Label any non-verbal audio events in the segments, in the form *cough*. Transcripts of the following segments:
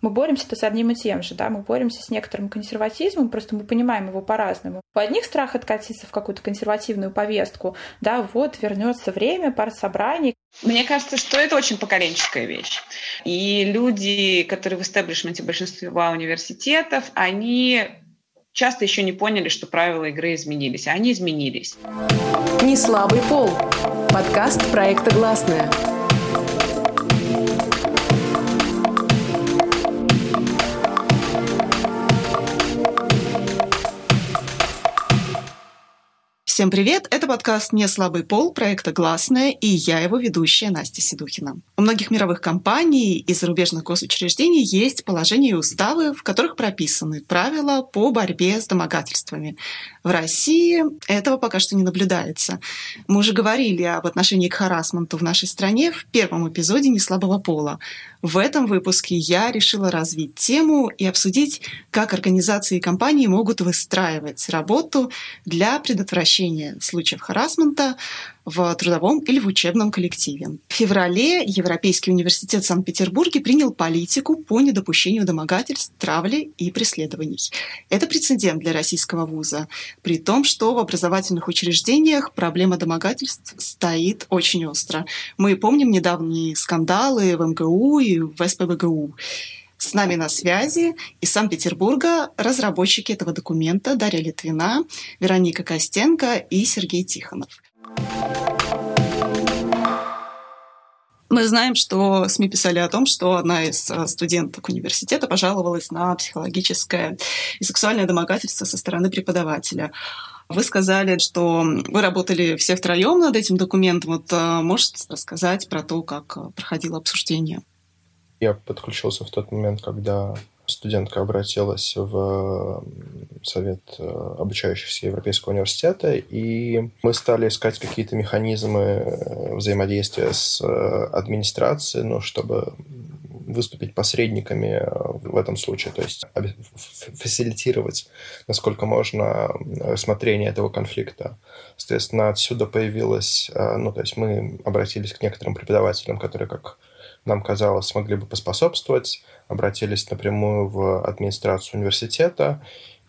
Мы боремся-то с одним и тем же, да, мы боремся с некоторым консерватизмом, просто мы понимаем его по-разному. У одних страх откатиться в какую-то консервативную повестку, да, вот вернется время, пара собраний. Мне кажется, что это очень поколенческая вещь. И люди, которые в истеблишменте большинства университетов, они часто еще не поняли, что правила игры изменились, а они изменились. Не слабый пол. Подкаст проекта «Гласная». Всем привет! Это подкаст «Не слабый пол» проекта «Гласная» и я его ведущая Настя Седухина. У многих мировых компаний и зарубежных госучреждений есть положения и уставы, в которых прописаны правила по борьбе с домогательствами. В России этого пока что не наблюдается. Мы уже говорили об отношении к харасменту в нашей стране в первом эпизоде «Не слабого пола». В этом выпуске я решила развить тему и обсудить, как организации и компании могут выстраивать работу для предотвращения случаев харасмента в трудовом или в учебном коллективе. В феврале Европейский университет в Санкт-Петербурге принял политику по недопущению домогательств, травли и преследований. Это прецедент для российского вуза, при том, что в образовательных учреждениях проблема домогательств стоит очень остро. Мы помним недавние скандалы в МГУ и в СПБГУ. С нами на связи из Санкт-Петербурга разработчики этого документа Дарья Литвина, Вероника Костенко и Сергей Тихонов. Мы знаем, что СМИ писали о том, что одна из э, студенток университета пожаловалась на психологическое и сексуальное домогательство со стороны преподавателя. Вы сказали, что вы работали все втроем над этим документом. Вот э, можете рассказать про то, как э, проходило обсуждение? Я подключился в тот момент, когда студентка обратилась в совет э, обучающихся Европейского университета, и мы стали искать какие-то механизмы э, взаимодействия с э, администрацией, ну, чтобы выступить посредниками в этом случае, то есть фасилитировать, насколько можно, рассмотрение этого конфликта. Соответственно, отсюда появилось, ну, то есть мы обратились к некоторым преподавателям, которые, как нам казалось, смогли бы поспособствовать, обратились напрямую в администрацию университета,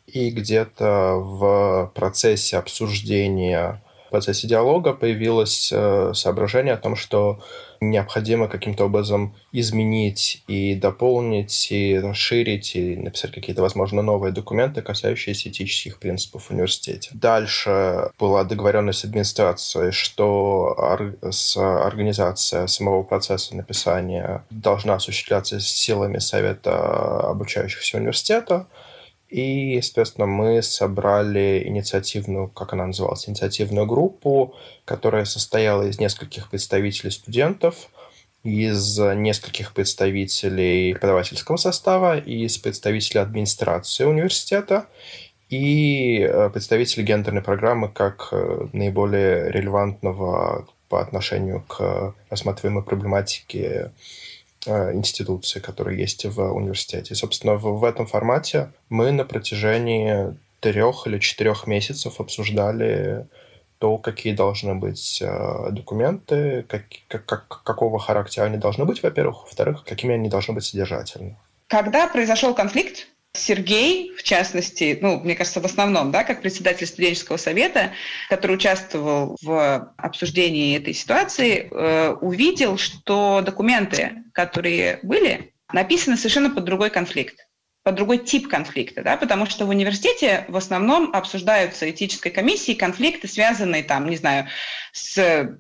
и где-то в процессе обсуждения, в процессе диалога появилось э, соображение о том, что необходимо каким-то образом изменить и дополнить, и расширить, и написать какие-то, возможно, новые документы, касающиеся этических принципов в университете. Дальше была договоренность с администрацией, что с организация самого процесса написания должна осуществляться силами Совета обучающихся университета, и, естественно, мы собрали инициативную, как она называлась, инициативную группу, которая состояла из нескольких представителей студентов, из нескольких представителей преподавательского состава, из представителей администрации университета и э, представителей гендерной программы как э, наиболее релевантного по отношению к рассматриваемой проблематике институции, которые есть в университете. И, собственно, в, в этом формате мы на протяжении трех или четырех месяцев обсуждали то, какие должны быть э, документы, как, как, какого характера они должны быть, во-первых, во-вторых, какими они должны быть содержательными. Когда произошел конфликт, Сергей, в частности, ну, мне кажется, в основном, да, как председатель студенческого совета, который участвовал в обсуждении этой ситуации, э, увидел, что документы, которые были, написаны совершенно под другой конфликт под другой тип конфликта, да, потому что в университете в основном обсуждаются этической комиссией конфликты, связанные там, не знаю, с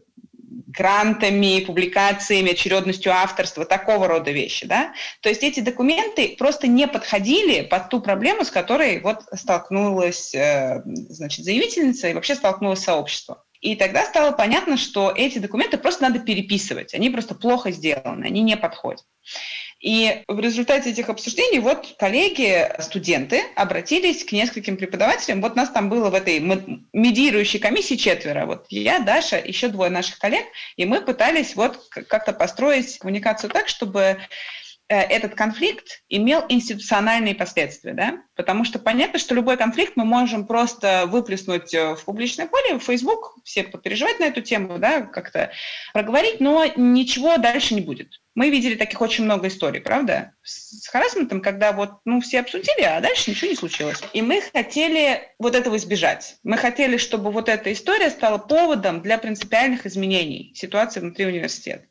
грантами, публикациями, очередностью авторства, такого рода вещи. Да? То есть эти документы просто не подходили под ту проблему, с которой вот столкнулась э, значит, заявительница и вообще столкнулось сообщество. И тогда стало понятно, что эти документы просто надо переписывать. Они просто плохо сделаны, они не подходят. И в результате этих обсуждений вот коллеги, студенты обратились к нескольким преподавателям. Вот нас там было в этой медирующей комиссии четверо. Вот я, Даша, еще двое наших коллег. И мы пытались вот как-то построить коммуникацию так, чтобы этот конфликт имел институциональные последствия, да? Потому что понятно, что любой конфликт мы можем просто выплеснуть э, в публичное поле, в Facebook, все попереживать на эту тему, да, как-то проговорить, но ничего дальше не будет. Мы видели таких очень много историй, правда? С харасментом, когда вот, ну, все обсудили, а дальше ничего не случилось. И мы хотели вот этого избежать. Мы хотели, чтобы вот эта история стала поводом для принципиальных изменений ситуации внутри университета.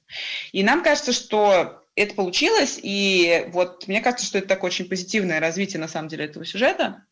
И нам кажется, что это получилось, и вот мне кажется, что это такое очень позитивное развитие, на самом деле, этого сюжета,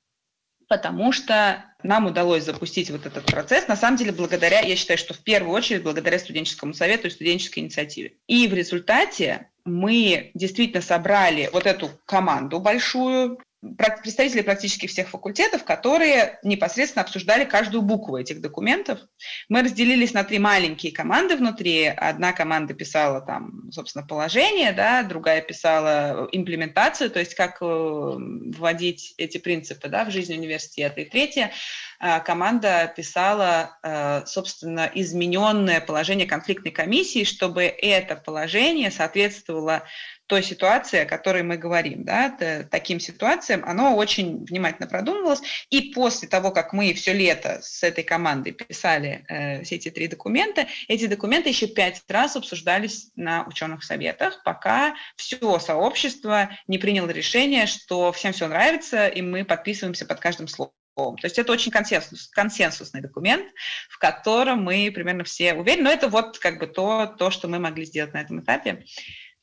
потому что нам удалось запустить вот этот процесс, на самом деле, благодаря, я считаю, что в первую очередь благодаря студенческому совету и студенческой инициативе. И в результате мы действительно собрали вот эту команду большую, представители практически всех факультетов, которые непосредственно обсуждали каждую букву этих документов. Мы разделились на три маленькие команды внутри. Одна команда писала там, собственно, положение, да, другая писала имплементацию, то есть как э, вводить эти принципы да, в жизнь университета. И третья э, команда писала, э, собственно, измененное положение конфликтной комиссии, чтобы это положение соответствовало той ситуации, о которой мы говорим, да, таким ситуациям, оно очень внимательно продумывалось. И после того, как мы все лето с этой командой писали э, все эти три документа, эти документы еще пять раз обсуждались на ученых советах, пока все сообщество не приняло решение, что всем все нравится, и мы подписываемся под каждым словом. То есть это очень консенсус, консенсусный документ, в котором мы примерно все уверены. Но это вот как бы то, то, что мы могли сделать на этом этапе.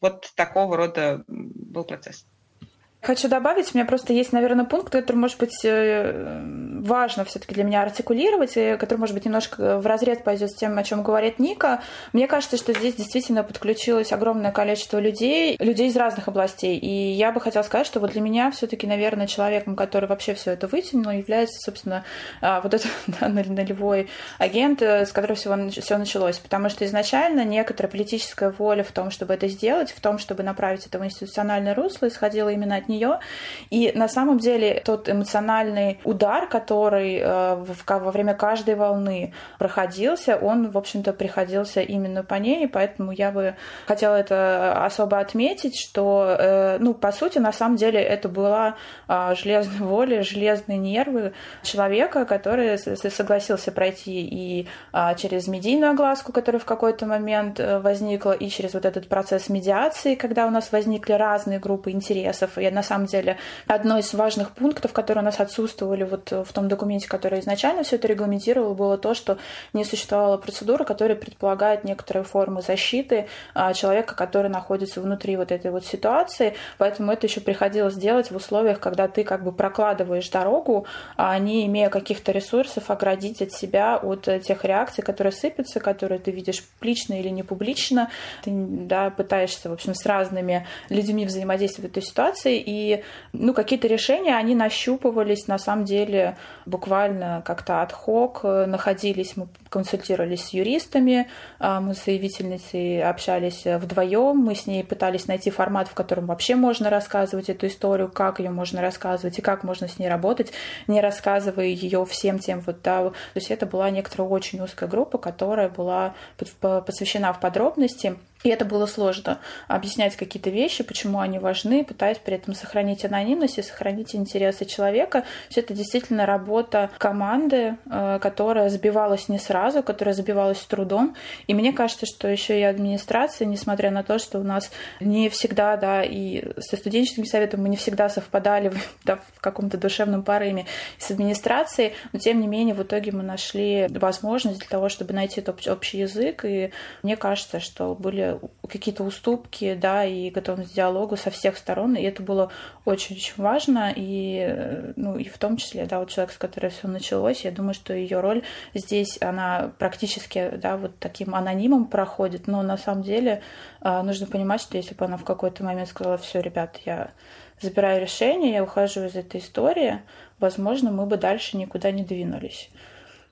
Вот такого рода был процесс. Хочу добавить, у меня просто есть, наверное, пункт, который, может быть, э, важно все-таки для меня артикулировать, и который, может быть, немножко в разрез пойдет с тем, о чем говорит Ника. Мне кажется, что здесь действительно подключилось огромное количество людей, людей из разных областей. И я бы хотела сказать, что вот для меня все-таки, наверное, человеком, который вообще все это вытянул, является, собственно, а, вот этот *laughs* да, нулевой агент, э, с которого все, все началось. Потому что изначально некоторая политическая воля в том, чтобы это сделать, в том, чтобы направить это в институциональное русло, исходила именно от нее. И на самом деле тот эмоциональный удар, который э, во время каждой волны проходился, он, в общем-то, приходился именно по ней, поэтому я бы хотела это особо отметить, что, э, ну, по сути, на самом деле это была а, железная *laughs* воля, железные нервы человека, который согласился пройти и а, через медийную огласку, которая в какой-то момент э, возникла, и через вот этот процесс медиации, когда у нас возникли разные группы интересов. И на самом деле одно из важных пунктов, которые у нас отсутствовали вот в том документе, который изначально все это регламентировал, было то, что не существовала процедура, которая предполагает некоторые формы защиты а, человека, который находится внутри вот этой вот ситуации. Поэтому это еще приходилось делать в условиях, когда ты как бы прокладываешь дорогу, а не имея каких-то ресурсов оградить от себя от тех реакций, которые сыпятся, которые ты видишь публично или не публично. Ты да, пытаешься, в общем, с разными людьми взаимодействовать в этой ситуации, и ну, какие-то решения, они нащупывались на самом деле буквально как-то от хок, находились, мы консультировались с юристами, а, мы с заявительницей общались вдвоем, мы с ней пытались найти формат, в котором вообще можно рассказывать эту историю, как ее можно рассказывать и как можно с ней работать, не рассказывая ее всем тем вот, да, то есть это была некоторая очень узкая группа, которая была посвящена в подробности и это было сложно объяснять какие-то вещи, почему они важны, пытаясь при этом сохранить анонимность и сохранить интересы человека. Все это действительно работа команды, э, которая сбивалась не сразу, которая сбивалась с трудом. И мне кажется, что еще и администрация, несмотря на то, что у нас не всегда, да, и со студенческим советом мы не всегда совпадали *laughs* да, в каком-то душевном порыве с администрацией, но тем не менее в итоге мы нашли возможность для того, чтобы найти этот общий язык. И мне кажется, что были какие-то уступки, да, и готовность к диалогу со всех сторон, и это было очень-очень важно, и, ну, и в том числе, да, вот человек, с которой все началось, я думаю, что ее роль здесь, она практически, да, вот таким анонимом проходит, но на самом деле а, нужно понимать, что если бы она в какой-то момент сказала, все, ребят, я забираю решение, я ухожу из этой истории, возможно, мы бы дальше никуда не двинулись.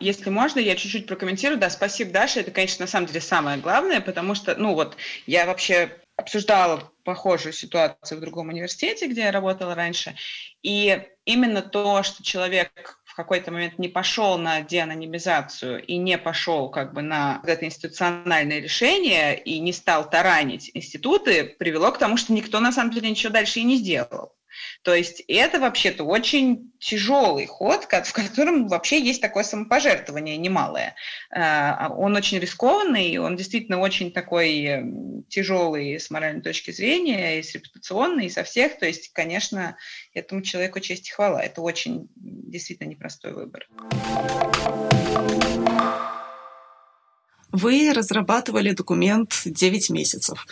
Если можно, я чуть-чуть прокомментирую. Да, спасибо, Даша. Это, конечно, на самом деле самое главное, потому что, ну вот, я вообще обсуждала похожую ситуацию в другом университете, где я работала раньше. И именно то, что человек в какой-то момент не пошел на деанонимизацию и не пошел как бы на это институциональное решение и не стал таранить институты, привело к тому, что никто на самом деле ничего дальше и не сделал. То есть это вообще-то очень тяжелый ход, в котором вообще есть такое самопожертвование немалое. А, он очень рискованный, он действительно очень такой тяжелый с моральной точки зрения, и с репутационной, и со всех. То есть, конечно, этому человеку честь и хвала. Это очень действительно непростой выбор. Вы разрабатывали документ 9 месяцев.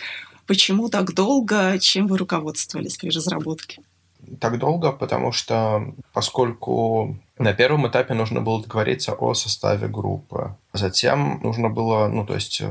Почему так долго? Чем вы руководствовались при разработке? Так долго, потому что поскольку на первом этапе нужно было договориться о составе группы, затем нужно было, ну, то есть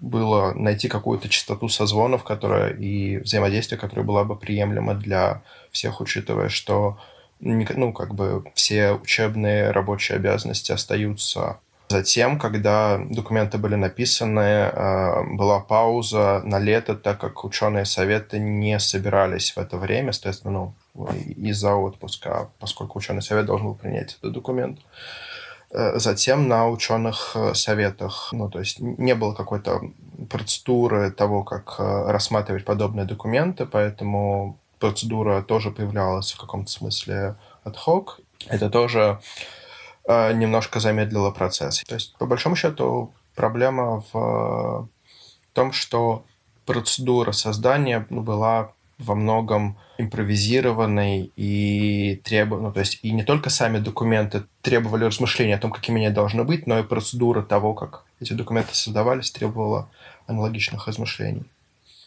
было найти какую-то частоту созвонов, которая и взаимодействие, которое было бы приемлемо для всех, учитывая, что ну, как бы все учебные рабочие обязанности остаются Затем, когда документы были написаны, э, была пауза на лето, так как ученые советы не собирались в это время, соответственно, ну, из-за отпуска, поскольку ученый совет должен был принять этот документ. Э, затем на ученых э, советах, ну, то есть не было какой-то процедуры того, как рассматривать подобные документы, поэтому процедура тоже появлялась в каком-то смысле ad hoc. Это тоже немножко замедлило процесс. То есть, по большому счету, проблема в том, что процедура создания ну, была во многом импровизированной и требовала, ну, то есть и не только сами документы требовали размышления о том, какими они должны быть, но и процедура того, как эти документы создавались, требовала аналогичных размышлений.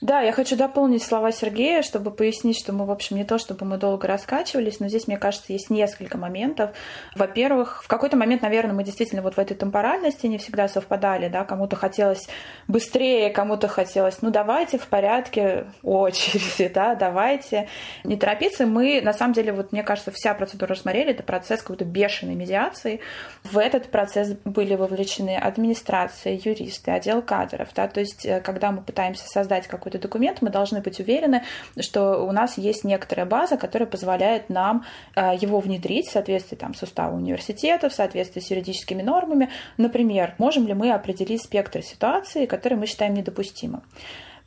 Да, я хочу дополнить слова Сергея, чтобы пояснить, что мы, в общем, не то, чтобы мы долго раскачивались, но здесь, мне кажется, есть несколько моментов. Во-первых, в какой-то момент, наверное, мы действительно вот в этой темпоральности не всегда совпадали, да, кому-то хотелось быстрее, кому-то хотелось, ну, давайте в порядке *laughs* очереди, да, давайте не торопиться. Мы, на самом деле, вот мне кажется, вся процедура рассмотрели, это процесс какой-то бешеной медиации. В этот процесс были вовлечены администрация, юристы, отдел кадров, да, то есть, э, когда мы пытаемся создать какой какой-то документ, мы должны быть уверены, что у нас есть некоторая база, которая позволяет нам э, его внедрить в соответствии там, с уставом университета, в соответствии с юридическими нормами. Например, можем ли мы определить спектр ситуации, которые мы считаем недопустимым.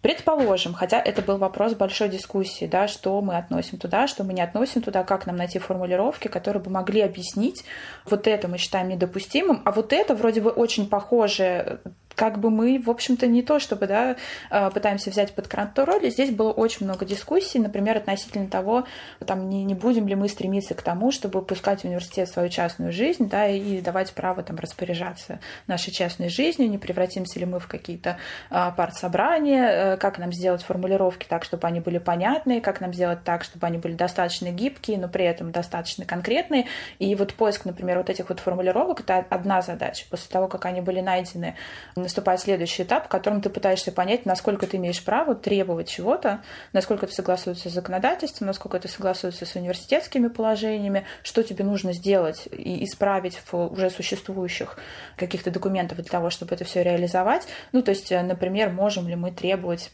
Предположим, хотя это был вопрос большой дискуссии, да, что мы относим туда, что мы не относим туда, как нам найти формулировки, которые бы могли объяснить, вот это мы считаем недопустимым, а вот это вроде бы очень похоже как бы мы, в общем-то, не то чтобы да, э, пытаемся взять под контроль. Здесь было очень много дискуссий, например, относительно того, там, не, не будем ли мы стремиться к тому, чтобы пускать в университет свою частную жизнь да, и давать право там, распоряжаться нашей частной жизнью, не превратимся ли мы в какие-то а, партсобрания, э, как нам сделать формулировки так, чтобы они были понятные, как нам сделать так, чтобы они были достаточно гибкие, но при этом достаточно конкретные. И вот поиск, например, вот этих вот формулировок — это одна задача. После того, как они были найдены, наступает следующий этап, в котором ты пытаешься понять, насколько ты имеешь право требовать чего-то, насколько это согласуется с законодательством, насколько это согласуется с университетскими положениями, что тебе нужно сделать и исправить в уже существующих каких-то документах для того, чтобы это все реализовать. Ну, то есть, например, можем ли мы требовать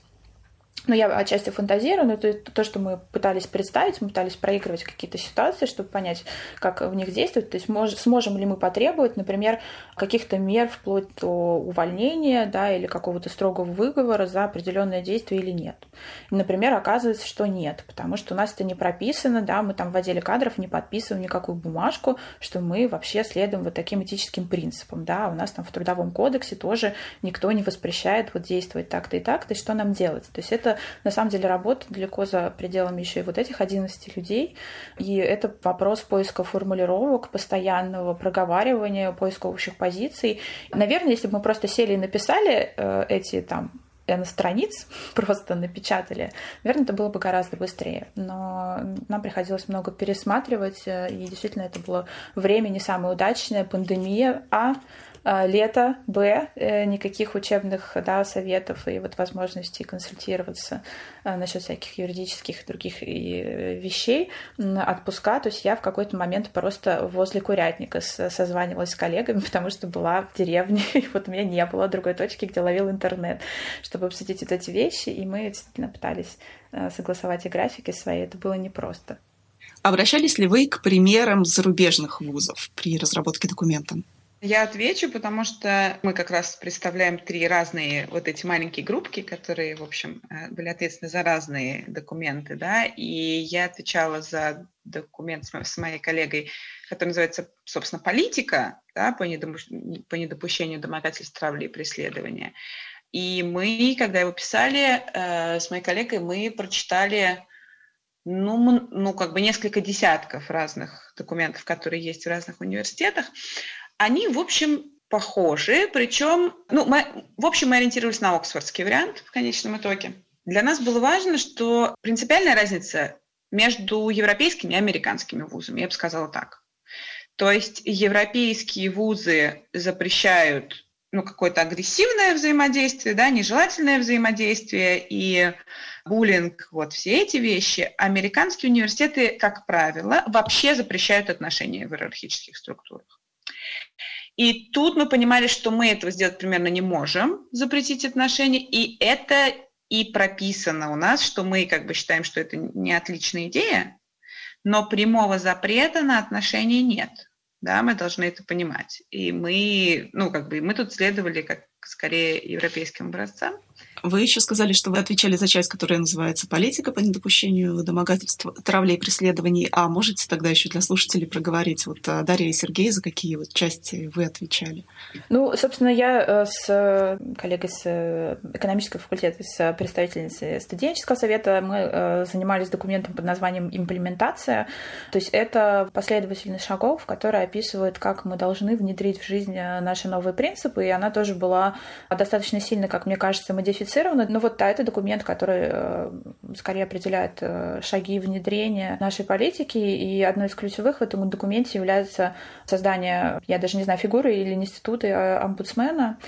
ну, я отчасти фантазирую, но это то, что мы пытались представить, мы пытались проигрывать какие-то ситуации, чтобы понять, как в них действовать. То есть мож, сможем ли мы потребовать, например, каких-то мер вплоть до увольнения да, или какого-то строгого выговора за определенное действие или нет. И, например, оказывается, что нет, потому что у нас это не прописано, да, мы там в отделе кадров не подписываем никакую бумажку, что мы вообще следуем вот таким этическим принципам. Да. У нас там в Трудовом кодексе тоже никто не воспрещает вот действовать так-то и так-то, и что нам делать. То есть это на самом деле работа далеко за пределами еще и вот этих 11 людей. И это вопрос поиска формулировок, постоянного проговаривания, поиска общих позиций. Наверное, если бы мы просто сели и написали э, эти там на страниц *laughs* просто напечатали, наверное, это было бы гораздо быстрее. Но нам приходилось много пересматривать, э, и действительно это было время не самое удачное, пандемия, а а, лето, Б, э, никаких учебных да, советов и вот возможностей консультироваться а, насчет всяких юридических и других э, вещей, отпуска. То есть я в какой-то момент просто возле курятника созванивалась с коллегами, *laughs* потому что была в деревне, и вот у меня не было другой точки, где ловил интернет, чтобы обсудить вот эти вещи, и мы действительно пытались э, согласовать и графики свои. Это было непросто. Обращались ли вы к примерам зарубежных вузов при разработке документа? Я отвечу, потому что мы как раз представляем три разные вот эти маленькие группки, которые, в общем, э, были ответственны за разные документы, да, и я отвечала за документ с моей коллегой, который называется, собственно, «Политика», да, по, недопущению, по недопущению домогательств, травли и преследования. И мы, когда его писали э, с моей коллегой, мы прочитали ну, ну, как бы несколько десятков разных документов, которые есть в разных университетах они, в общем, похожи, причем, ну, мы, в общем, мы ориентировались на оксфордский вариант в конечном итоге. Для нас было важно, что принципиальная разница между европейскими и американскими вузами, я бы сказала так. То есть европейские вузы запрещают ну, какое-то агрессивное взаимодействие, да, нежелательное взаимодействие и буллинг, вот все эти вещи. Американские университеты, как правило, вообще запрещают отношения в иерархических структурах. И тут мы понимали, что мы этого сделать примерно не можем, запретить отношения, и это и прописано у нас, что мы как бы считаем, что это не отличная идея, но прямого запрета на отношения нет. Да, мы должны это понимать. И мы, ну, как бы, мы тут следовали как скорее европейским образцам. Вы еще сказали, что вы отвечали за часть, которая называется «Политика по недопущению домогательств, травли и преследований». А можете тогда еще для слушателей проговорить, вот а, Дарья и Сергей, за какие вот части вы отвечали? Ну, собственно, я э, с э, коллегой с э, экономического факультета, с представительницей студенческого совета, мы занимались документом под названием «Имплементация». То есть это последовательность шагов, которые описывают, как мы должны внедрить в жизнь наши новые принципы, и она тоже была достаточно сильно, как мне кажется, модифицирована ратифицировано, но вот это документ, который э, скорее определяет э, шаги внедрения нашей политики, и одной из ключевых в этом документе является создание, я даже не знаю, фигуры или института э, омбудсмена,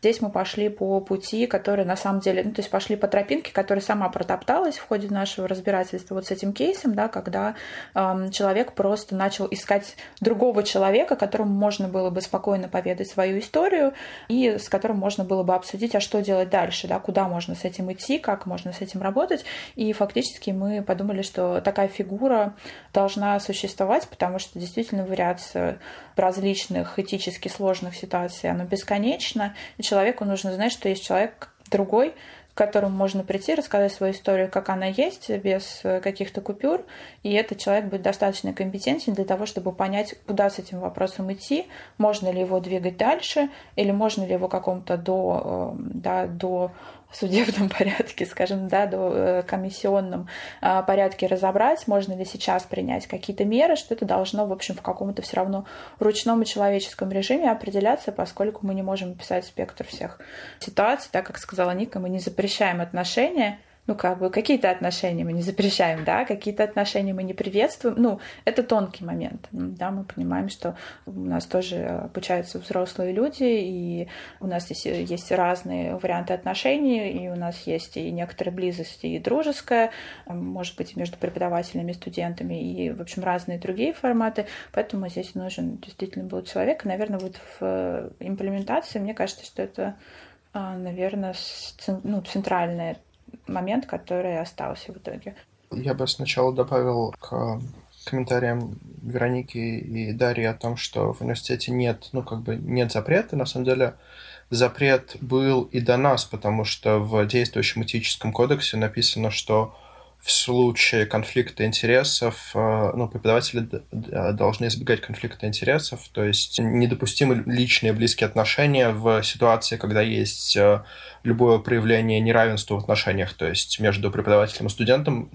Здесь мы пошли по пути, который на самом деле, ну, то есть пошли по тропинке, которая сама протопталась в ходе нашего разбирательства вот с этим кейсом, да, когда эм, человек просто начал искать другого человека, которому можно было бы спокойно поведать свою историю и с которым можно было бы обсудить, а что делать дальше, да, куда можно с этим идти, как можно с этим работать. И фактически мы подумали, что такая фигура должна существовать, потому что действительно вариация различных этически сложных ситуаций, оно бесконечно, и человеку нужно знать, что есть человек другой, к которому можно прийти, рассказать свою историю, как она есть, без каких-то купюр, и этот человек будет достаточно компетентен для того, чтобы понять, куда с этим вопросом идти, можно ли его двигать дальше, или можно ли его какому-то до, э, да, до судебном *laughs* порядке, скажем, да, до э, комиссионном а, порядке разобрать, можно ли сейчас принять какие-то меры, что это должно, в общем, в каком-то все равно ручном и человеческом режиме определяться, поскольку мы не можем писать спектр всех ситуаций, так как сказала Ника, мы не запрещаем отношения, ну, как бы какие-то отношения мы не запрещаем, да, какие-то отношения мы не приветствуем. Ну, это тонкий момент, да, мы понимаем, что у нас тоже обучаются взрослые люди, и у нас есть, есть разные варианты отношений, и у нас есть и некоторая близость, и дружеская, может быть, между преподавателями студентами, и, в общем, разные другие форматы, поэтому здесь нужен действительно был человек, и, наверное, вот в имплементации, мне кажется, что это а, наверное, ну, центральная момент, который остался в итоге. Я бы сначала добавил к комментариям Вероники и Дарьи о том, что в университете нет, ну, как бы нет запрета. На самом деле запрет был и до нас, потому что в действующем этическом кодексе написано, что в случае конфликта интересов, э, ну, преподаватели должны избегать конфликта интересов, то есть недопустимы личные близкие отношения в ситуации, когда есть э, любое проявление неравенства в отношениях, то есть между преподавателем и студентом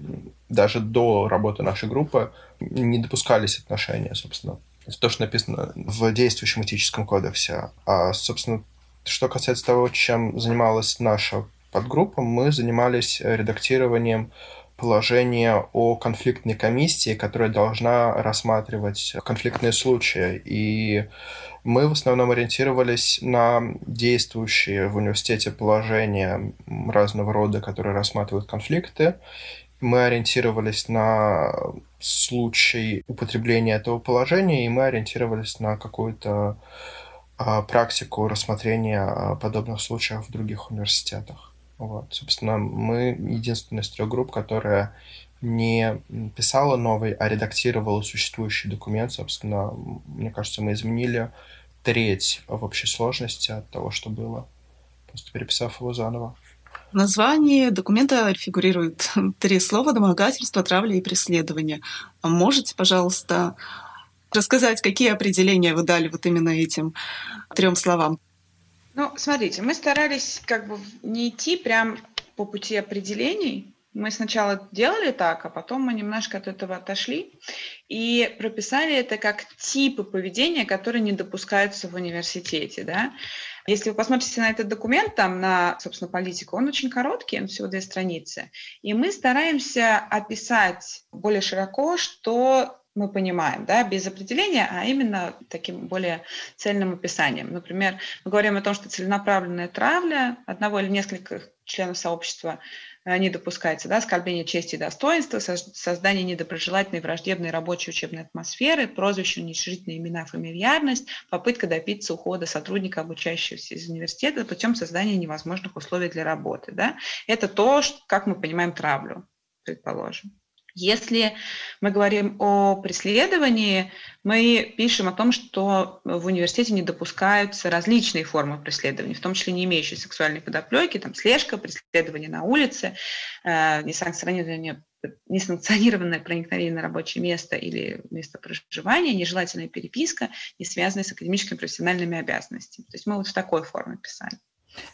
даже до работы нашей группы не допускались отношения, собственно. Это то, что написано в действующем этическом кодексе. А, собственно, что касается того, чем занималась наша подгруппа, мы занимались редактированием положение о конфликтной комиссии, которая должна рассматривать конфликтные случаи. И мы в основном ориентировались на действующие в университете положения разного рода, которые рассматривают конфликты. Мы ориентировались на случай употребления этого положения, и мы ориентировались на какую-то а, практику рассмотрения а, подобных случаев в других университетах. Вот, собственно, мы единственная из трех групп, которая не писала новый, а редактировала существующий документ. Собственно, мне кажется, мы изменили треть в общей сложности от того, что было, просто переписав его заново. В названии документа фигурирует *laughs* три слова «домогательство», «травля» и «преследование». А можете, пожалуйста, рассказать, какие определения вы дали вот именно этим трем словам? Ну, смотрите, мы старались как бы не идти прям по пути определений. Мы сначала делали так, а потом мы немножко от этого отошли и прописали это как типы поведения, которые не допускаются в университете. Да? Если вы посмотрите на этот документ, там на, собственно, политику, он очень короткий, он всего две страницы. И мы стараемся описать более широко, что мы понимаем, да, без определения, а именно таким более цельным описанием. Например, мы говорим о том, что целенаправленная травля одного или нескольких членов сообщества э, не допускается, да, оскорбление чести и достоинства, создание недоброжелательной, враждебной рабочей учебной атмосферы, прозвище, уничижительные имена, фамильярность, попытка добиться ухода сотрудника, обучающегося из университета путем создания невозможных условий для работы. Да. Это то, как мы понимаем травлю, предположим. Если мы говорим о преследовании, мы пишем о том, что в университете не допускаются различные формы преследования, в том числе не имеющие сексуальной подоплеки, там слежка, преследование на улице, э, несанкционированное несанкционированное проникновение на рабочее место или место проживания, нежелательная переписка, не связанная с академическими профессиональными обязанностями. То есть мы вот в такой форме писали.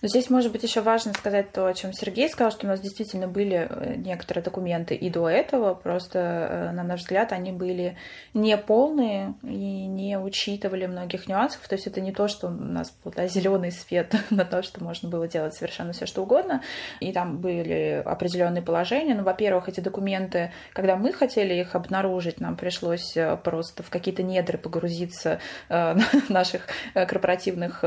Но здесь, может быть, еще важно сказать то, о чем Сергей сказал, что у нас действительно были э, некоторые документы и до этого, просто, э, на наш взгляд, они были не полные и не учитывали многих нюансов. То есть это не то, что у нас был да, зеленый свет *laughs* на то, что можно было делать совершенно все, что угодно. И там были определенные положения. Ну, во-первых, эти документы, когда мы хотели их обнаружить, нам пришлось э, просто в какие-то недры погрузиться *laughs* наших корпоративных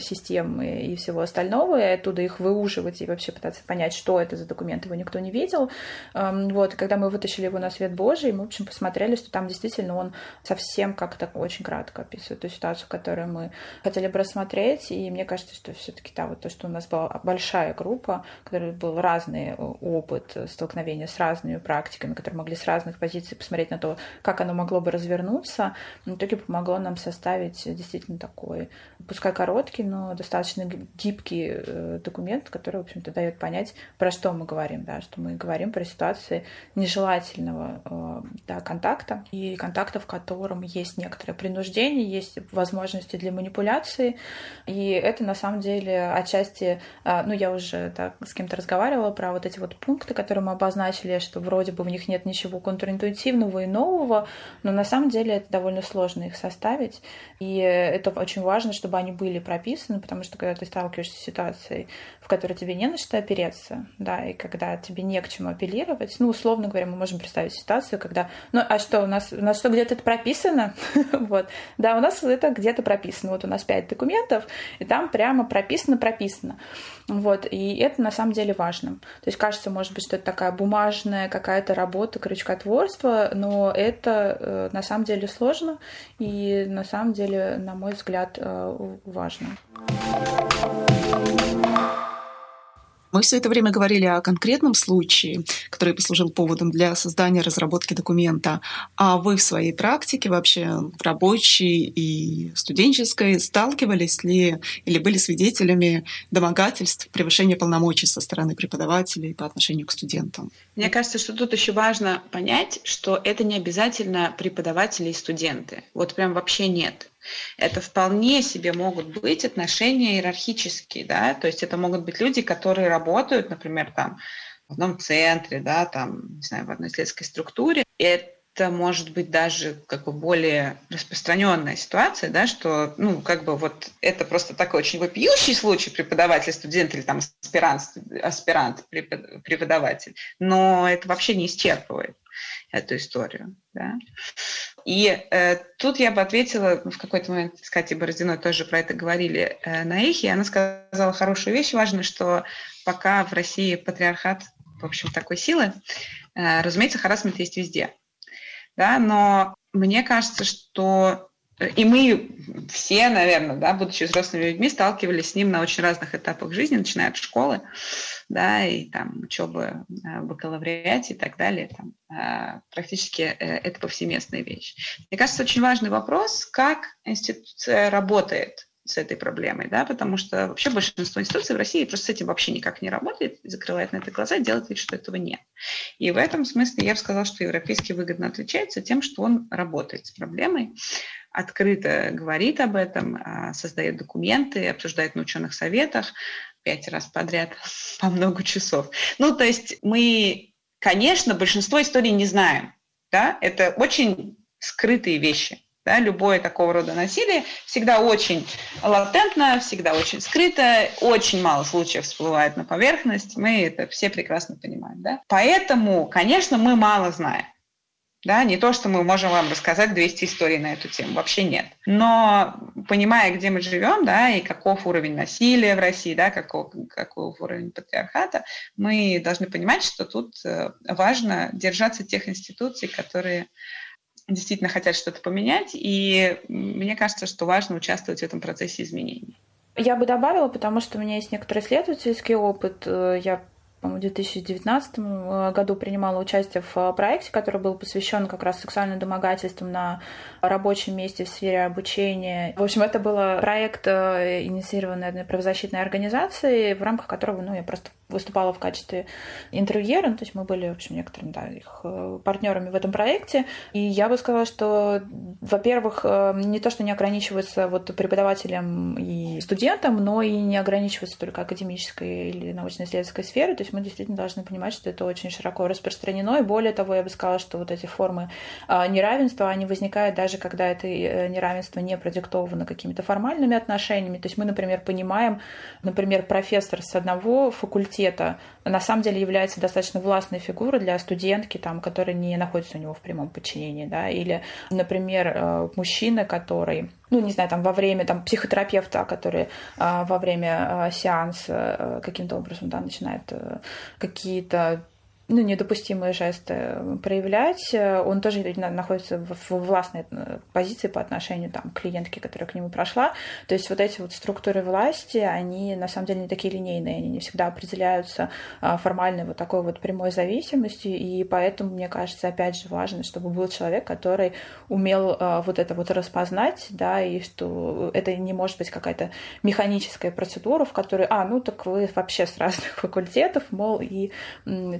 систем и всего всего остального, и оттуда их выуживать и вообще пытаться понять, что это за документ, его никто не видел. Эм, вот, и когда мы вытащили его на свет Божий, мы, в общем, посмотрели, что там действительно он совсем как-то очень кратко описывает ту ситуацию, которую мы хотели бы рассмотреть, и мне кажется, что все таки да, вот то, что у нас была большая группа, в которой был разный э, опыт столкновения с разными практиками, которые могли с разных позиций посмотреть на то, как оно могло бы развернуться, в итоге помогло нам составить действительно такой, пускай короткий, но достаточно гибкий э, документ, который, в общем-то, дает понять, про что мы говорим, да, что мы говорим про ситуации нежелательного э, да, контакта и контакта, в котором есть некоторое принуждение, есть возможности для манипуляции, и это на самом деле отчасти, э, ну, я уже так с кем-то разговаривала про вот эти вот пункты, которые мы обозначили, что вроде бы в них нет ничего контринтуитивного и нового, но на самом деле это довольно сложно их составить, и это очень важно, чтобы они были прописаны, потому что когда ты сталкиваешься сталкиваешься с ситуацией, в которой тебе не на что опереться, да, и когда тебе не к чему апеллировать, ну, условно говоря, мы можем представить ситуацию, когда, ну, а что, у нас, у нас что, где-то это прописано? *laughs* вот, да, у нас это где-то прописано, вот у нас пять документов, и там прямо прописано-прописано, вот, и это на самом деле важно. То есть кажется, может быть, что это такая бумажная какая-то работа, крючкотворство, но это э, на самом деле сложно и на самом деле, на мой взгляд, э, важно. Мы все это время говорили о конкретном случае, который послужил поводом для создания разработки документа. А вы в своей практике вообще рабочей и студенческой сталкивались ли или были свидетелями домогательств, превышения полномочий со стороны преподавателей по отношению к студентам? Мне кажется, что тут еще важно понять, что это не обязательно преподаватели и студенты. Вот прям вообще нет. Это вполне себе могут быть отношения иерархические, да, то есть это могут быть люди, которые работают, например, там в одном центре, да, там, не знаю, в одной исследовательской структуре. Это может быть даже как бы более распространенная ситуация, да, что, ну, как бы вот это просто такой очень вопиющий случай преподаватель, студент или там аспирант, аспирант, преподаватель, но это вообще не исчерпывает эту историю. Да? И э, тут я бы ответила, в какой-то момент с Катей Бородиной тоже про это говорили э, на эхе, она сказала хорошую вещь, важно, что пока в России патриархат, в общем, такой силы, э, разумеется, харасмент есть везде. Да? Но мне кажется, что И мы все, наверное, да, будучи взрослыми людьми, сталкивались с ним на очень разных этапах жизни, начиная от школы, да, и там учебы в бакалавриате и так далее. Там, а, практически э, это повсеместная вещь. Мне кажется, очень важный вопрос, как институция работает с этой проблемой, да, потому что вообще большинство институций в России просто с этим вообще никак не работает, закрывает на это глаза, делает вид, что этого нет. И в этом смысле я бы сказала, что европейский выгодно отличается тем, что он работает с проблемой, открыто говорит об этом, а, создает документы, обсуждает на ученых советах пять раз подряд *laughs* по много часов. Ну, то есть мы, конечно, большинство историй не знаем, да, это очень скрытые вещи, да, любое такого рода насилие всегда очень латентно, всегда очень скрыто, очень мало случаев всплывает на поверхность, мы это все прекрасно понимаем. Да? Поэтому, конечно, мы мало знаем. Да, не то, что мы можем вам рассказать 200 историй на эту тему, вообще нет. Но понимая, где мы живем, да, и каков уровень насилия в России, да, каков, каков уровень патриархата, мы должны понимать, что тут э, важно держаться тех институций, которые действительно хотят что-то поменять, и мне кажется, что важно участвовать в этом процессе изменений. Я бы добавила, потому что у меня есть некоторый исследовательский опыт. Э, я в 2019 э, году принимала участие в э, проекте, который был посвящен как раз сексуальным домогательствам на рабочем месте в сфере обучения. В общем, это был проект, инициированный одной правозащитной организацией, в рамках которого ну, я просто выступала в качестве интервьюера, ну, то есть мы были, в общем, некоторыми да, их э, партнерами в этом проекте. И я бы сказала, что, во-первых, э, не то, что не ограничивается вот преподавателем и студентам, но и не ограничивается только академической или научно-исследовательской сферой. То есть мы действительно должны понимать, что это очень широко распространено. И более того, я бы сказала, что вот эти формы а, неравенства, они возникают даже когда это э, неравенство не продиктовано какими-то формальными отношениями. То есть мы, например, понимаем, например, профессор с одного факультета университета на самом деле является достаточно властной фигурой для студентки, там, которая не находится у него в прямом подчинении, да, или, например, э, мужчина, который ну, не знаю, там, во время, там, психотерапевта, который а, во время а, сеанса а, каким-то образом, да, начинает а, какие-то ну, недопустимые жесты проявлять, он тоже находится в властной э, позиции по отношению там, к клиентке, которая к нему прошла. То есть вот эти вот структуры власти, они на самом деле не такие линейные, они не всегда определяются а, формальной вот такой вот прямой зависимостью, и поэтому, мне кажется, опять же важно, чтобы был человек, который умел вот это вот распознать, да, и что это не может быть какая-то механическая процедура, в которой, а, ну так вы вообще с разных факультетов, мол, и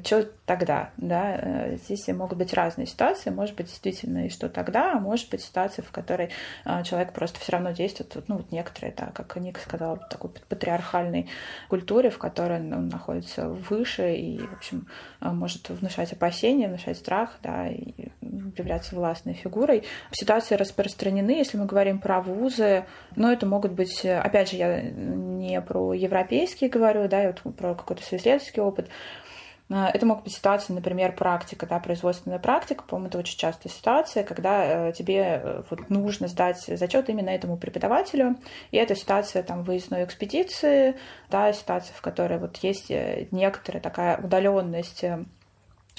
что тогда, да, э, здесь могут быть разные ситуации, может быть действительно и что тогда, а может быть ситуация, в которой э, человек просто все равно действует, ну вот некоторые, да, как Ник сказал, в такой патриархальной культуре, в которой он находится выше и, в общем, э, может внушать опасения, внушать страх, да, и являться властной фигурой. Ситуации распространены, если мы говорим про вузы, но это могут быть, опять же, я не про европейские говорю, да, я вот про какой-то свой исследовательский опыт, а, это могут быть ситуации, например, практика, да, производственная практика, по-моему, это очень частая ситуация, когда э, тебе э, вот, нужно сдать зачет именно этому преподавателю, и это ситуация там выездной экспедиции, да, ситуация, в которой вот есть э, некоторая такая удаленность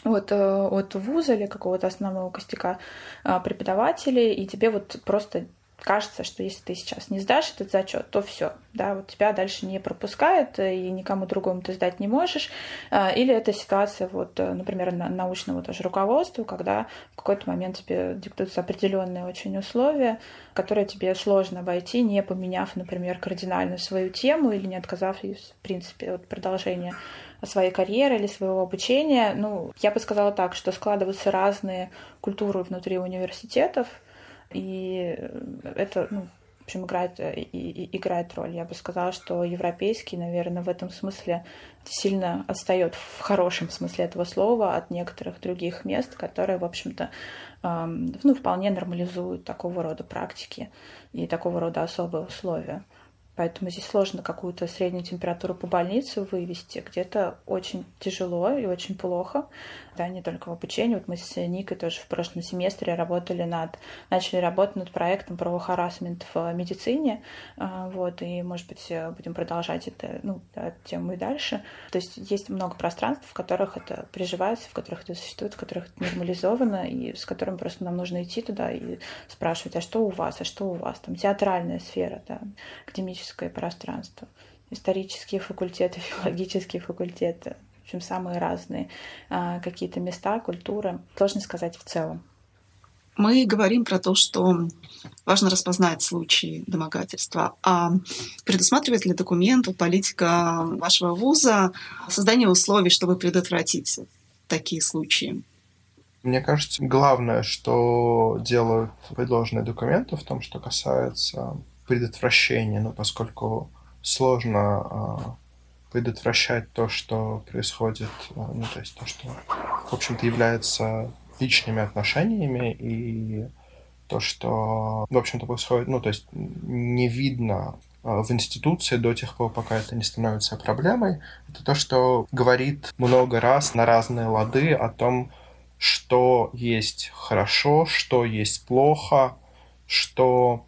от, от вуза или какого-то основного костяка преподавателей, и тебе вот просто кажется, что если ты сейчас не сдашь этот зачет, то все, да, вот тебя дальше не пропускают, и никому другому ты сдать не можешь. А, или это ситуация, вот, например, научного тоже руководства, когда в какой-то момент тебе диктуются определенные очень условия, которые тебе сложно обойти, не поменяв, например, кардинально свою тему или не отказавшись, в принципе, от продолжения своей карьеры или своего обучения. Ну, я бы сказала так, что складываются разные культуры внутри университетов, и это, ну, в общем, играет, и, и, играет роль. Я бы сказала, что европейский, наверное, в этом смысле сильно отстает в хорошем смысле этого слова от некоторых других мест, которые, в общем-то, ну, вполне нормализуют такого рода практики и такого рода особые условия. Поэтому здесь сложно какую-то среднюю температуру по больнице вывести. Где-то очень тяжело и очень плохо. Да, не только в обучении. Вот мы с Никой тоже в прошлом семестре работали над, начали работать над проектом про харасмент в медицине. А, вот, и, может быть, будем продолжать это, ну, эту тему и дальше. То есть есть много пространств, в которых это приживается, в которых это существует, в которых это нормализовано, и с которым просто нам нужно идти туда и спрашивать, а что у вас, а что у вас? Там театральная сфера, да, академическое пространство, исторические факультеты, *laughs* филологические факультеты, общем, самые разные а, какие-то места, культуры. Сложно сказать в целом. Мы говорим про то, что важно распознать случаи домогательства. А предусматривает ли документ, политика вашего вуза создание условий, чтобы предотвратить такие случаи? Мне кажется, главное, что делают предложенные документы в том, что касается предотвращения, ну, поскольку сложно а, предотвращать то, что происходит, а, ну, то есть то, что, в общем-то, является личными отношениями и то, что, в общем-то, происходит, ну, то есть не видно а, в институции до тех пор, пока это не становится проблемой, это то, что говорит много раз на разные лады о том, что есть хорошо, что есть плохо, что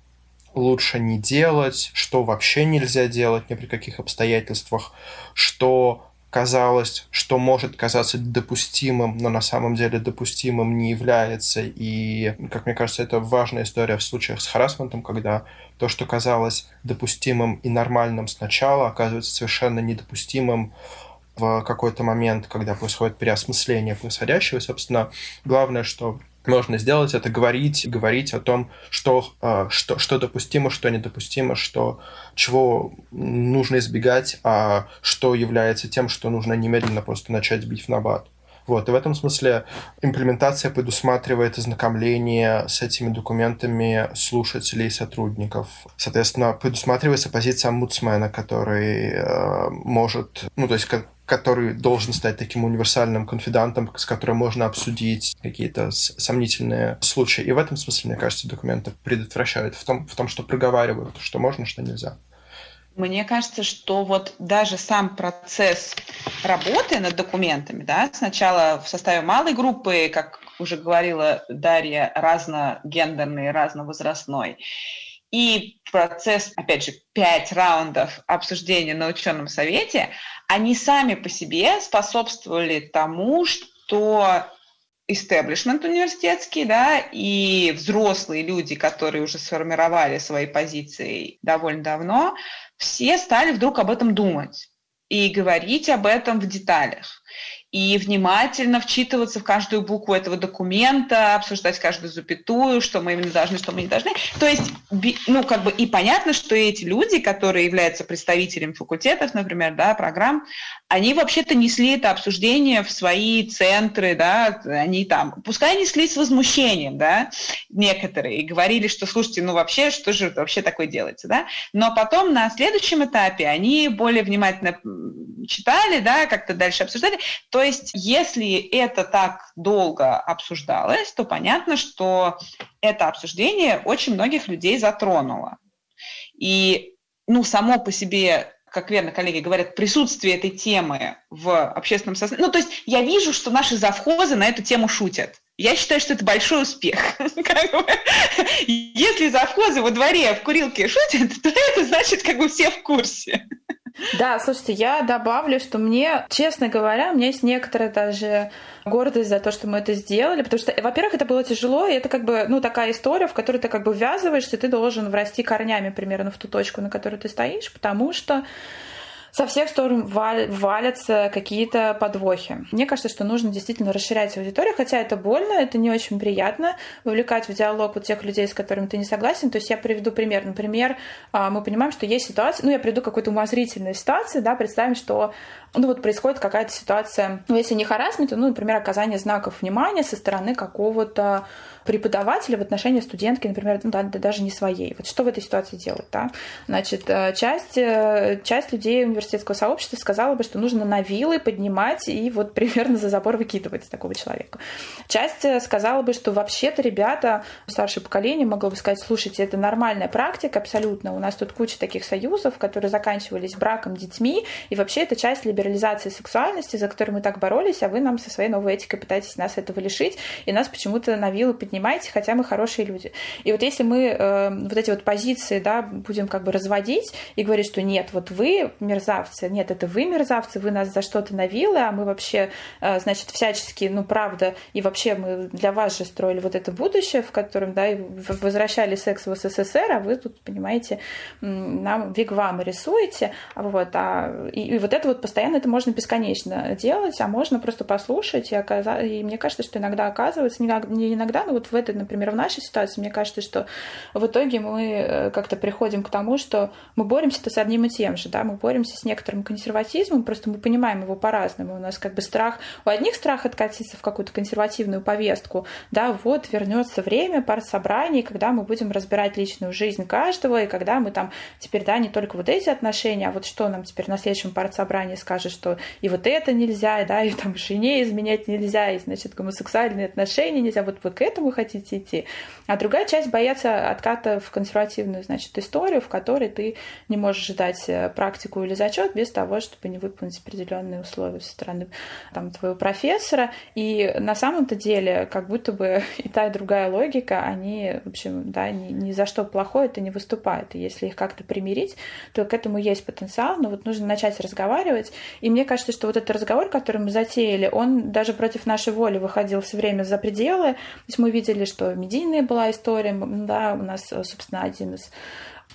лучше не делать, что вообще нельзя делать ни при каких обстоятельствах, что казалось, что может казаться допустимым, но на самом деле допустимым не является. И, как мне кажется, это важная история в случаях с харасментом, когда то, что казалось допустимым и нормальным сначала, оказывается совершенно недопустимым в какой-то момент, когда происходит переосмысление происходящего. И, собственно, главное, что можно сделать, это говорить, говорить о том, что, а, что, что допустимо, что недопустимо, что, чего нужно избегать, а что является тем, что нужно немедленно просто начать бить в набат. Вот, и в этом смысле имплементация предусматривает ознакомление с этими документами слушателей и сотрудников. Соответственно, предусматривается позиция омбудсмена, который э, может, ну, то есть, как, который должен стать таким универсальным конфидантом, с которым можно обсудить какие-то сомнительные случаи. И в этом смысле, мне кажется, документы предотвращают в том, в том что проговаривают, что можно, что нельзя. Мне кажется, что вот даже сам процесс работы над документами, да, сначала в составе малой группы, как уже говорила Дарья, разногендерный, разновозрастной, и процесс, опять же, пять раундов обсуждения на ученом совете, они сами по себе способствовали тому, что истеблишмент университетский, да, и взрослые люди, которые уже сформировали свои позиции довольно давно, все стали вдруг об этом думать и говорить об этом в деталях и внимательно вчитываться в каждую букву этого документа, обсуждать каждую запятую, что мы именно должны, что мы не должны. То есть, ну, как бы и понятно, что эти люди, которые являются представителями факультетов, например, да, программ, они вообще-то несли это обсуждение в свои центры, да, они там, пускай несли с возмущением, да, некоторые, и говорили, что, слушайте, ну вообще, что же вообще такое делается, да, но потом на следующем этапе они более внимательно читали, да, как-то дальше обсуждали, то есть, если это так долго обсуждалось, то понятно, что это обсуждение очень многих людей затронуло. И, ну, само по себе как верно коллеги говорят, присутствие этой темы в общественном сознании. Ну, то есть я вижу, что наши завхозы на эту тему шутят. Я считаю, что это большой успех. *laughs* Если завхозы во дворе в курилке шутят, то это значит, как бы все в курсе. Да, слушайте, я добавлю, что мне, честно говоря, у меня есть некоторая даже гордость за то, что мы это сделали, потому что, во-первых, это было тяжело, и это как бы, ну, такая история, в которой ты как бы ввязываешься, ты должен врасти корнями примерно в ту точку, на которой ты стоишь, потому что со всех сторон валятся какие-то подвохи. Мне кажется, что нужно действительно расширять аудиторию, хотя это больно, это не очень приятно, вовлекать в диалог вот тех людей, с которыми ты не согласен. То есть я приведу пример. Например, а, мы понимаем, что есть ситуация, ну, я приведу какую-то умозрительную ситуацию, да, представим, что ну вот происходит какая-то ситуация, ну если не харасмент, ну, например, оказание знаков внимания со стороны какого-то преподавателя в отношении студентки, например, ну, да, даже не своей. Вот что в этой ситуации делать, да? Значит, э, часть, э, часть людей университетского сообщества сказала бы, что нужно на вилы поднимать и вот *laughs* примерно за забор выкидывать такого человека. Часть э, сказала бы, что вообще-то ребята, старшее поколение могло бы сказать, слушайте, это нормальная практика абсолютно, у нас тут куча таких союзов, которые заканчивались браком, детьми, и вообще это часть либерализации сексуальности, за которую мы так боролись, а вы нам со своей новой этикой пытаетесь нас этого лишить, и нас почему-то на вилы поднимаете, хотя мы хорошие люди. И вот если мы э, вот эти вот позиции, да, будем как бы разводить и говорить, что нет, вот вы мерзавцы, нет, это вы мерзавцы, вы нас за что-то на вилы, а мы вообще, э, значит, всячески, ну, правда, и вообще мы для вас же строили вот это будущее, в котором, да, возвращали секс в СССР, а вы тут, понимаете, нам вигвамы рисуете, вот, а, и, и вот это вот постоянно это можно бесконечно делать, а можно просто послушать, и, оказа... и мне кажется, что иногда оказывается, не иногда, но вот в этой, например, в нашей ситуации, мне кажется, что в итоге мы э, как-то приходим к тому, что мы боремся-то с одним и тем же, да, мы боремся с некоторым консерватизмом, просто мы понимаем его по-разному, у нас как бы страх, у одних страх откатиться в какую-то консервативную повестку, да, вот вернется время партсобраний, когда мы будем разбирать личную жизнь каждого, и когда мы там теперь, да, не только вот эти отношения, а вот что нам теперь на следующем партсобрании скажет, что и вот это нельзя, да, и там жене изменять нельзя, и, значит, гомосексуальные отношения нельзя, вот вы к этому хотите идти. А другая часть боятся отката в консервативную, значит, историю, в которой ты не можешь ждать э, практику или зачет без того, чтобы не выполнить определенные условия со стороны там, твоего профессора. И на самом-то деле, как будто бы и та, и другая логика, они, в общем, да, ни, ни за что плохое это не выступают. И если их как-то примирить, то к этому есть потенциал, но вот нужно начать разговаривать. И мне кажется, что вот этот разговор, который мы затеяли, он даже против нашей воли выходил все время за пределы. То есть мы видели, что медийная была история, да, у нас, собственно, один из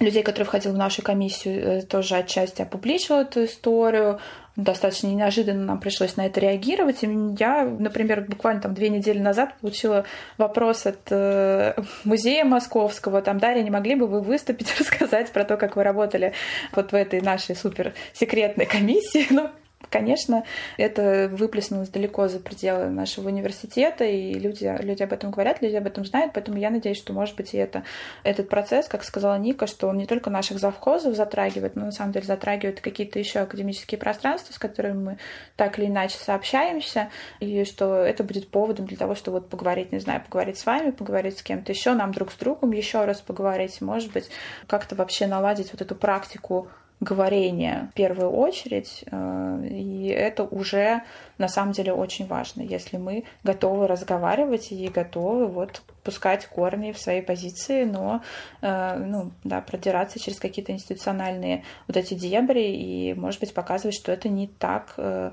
людей, который входил в нашу комиссию, э, тоже отчасти опубличил эту историю. Достаточно неожиданно нам пришлось на это реагировать. И я, например, буквально там две недели назад получила вопрос от э, музея московского. Там, Дарья, не могли бы вы выступить, *laughs* рассказать про то, как вы работали вот в этой нашей супер секретной комиссии? Ну, Конечно, это выплеснулось далеко за пределы нашего университета, и люди, люди об этом говорят, люди об этом знают, поэтому я надеюсь, что, может быть, и это, этот процесс, как сказала Ника, что он не только наших завхозов затрагивает, но на самом деле затрагивает какие-то еще академические пространства, с которыми мы так или иначе сообщаемся, и что это будет поводом для того, чтобы вот поговорить, не знаю, поговорить с вами, поговорить с кем-то еще, нам друг с другом еще раз поговорить, может быть, как-то вообще наладить вот эту практику говорение в первую очередь, э, и это уже на самом деле очень важно, если мы готовы разговаривать и готовы вот пускать корни в своей позиции, но э, ну, да, продираться через какие-то институциональные вот эти дебри и, может быть, показывать, что это не так э,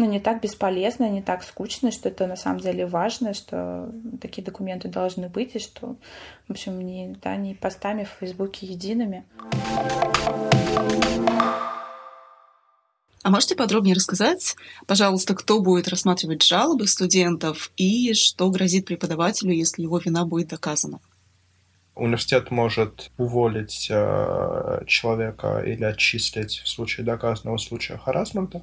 ну, не так бесполезно, не так скучно, что это на самом деле важно, что такие документы должны быть, и что, в общем, не, да, не постами в Фейсбуке едиными. А можете подробнее рассказать, пожалуйста, кто будет рассматривать жалобы студентов и что грозит преподавателю, если его вина будет доказана? Университет может уволить э, человека или отчислить в случае доказанного случая харасмента.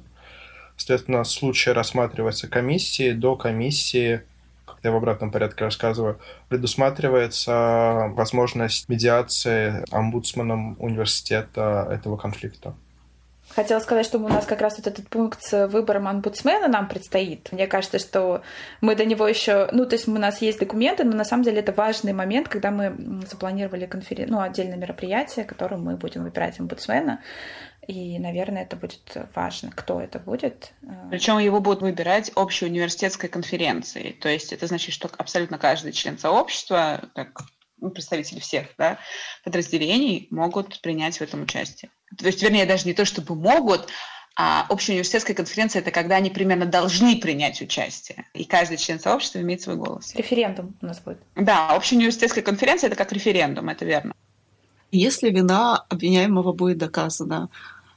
Соответственно, случай рассматривается комиссией. До комиссии, как я в обратном порядке рассказываю, предусматривается возможность медиации омбудсменом университета этого конфликта. Хотела сказать, что у нас как раз вот этот пункт с выбором омбудсмена нам предстоит. Мне кажется, что мы до него еще... Ну, то есть у нас есть документы, но на самом деле это важный момент, когда мы запланировали конферен... ну, отдельное мероприятие, которым мы будем выбирать омбудсмена. И, наверное, это будет важно, кто это будет. Причем его будут выбирать общей университетской конференцией. То есть это значит, что абсолютно каждый член сообщества, ну, представители всех да, подразделений, могут принять в этом участие. То есть, вернее, даже не то, чтобы могут, а общая университетская конференция – это когда они примерно должны принять участие. И каждый член сообщества имеет свой голос. Референдум у нас будет. Да, общая университетская конференция – это как референдум, это верно. Если вина обвиняемого будет доказана,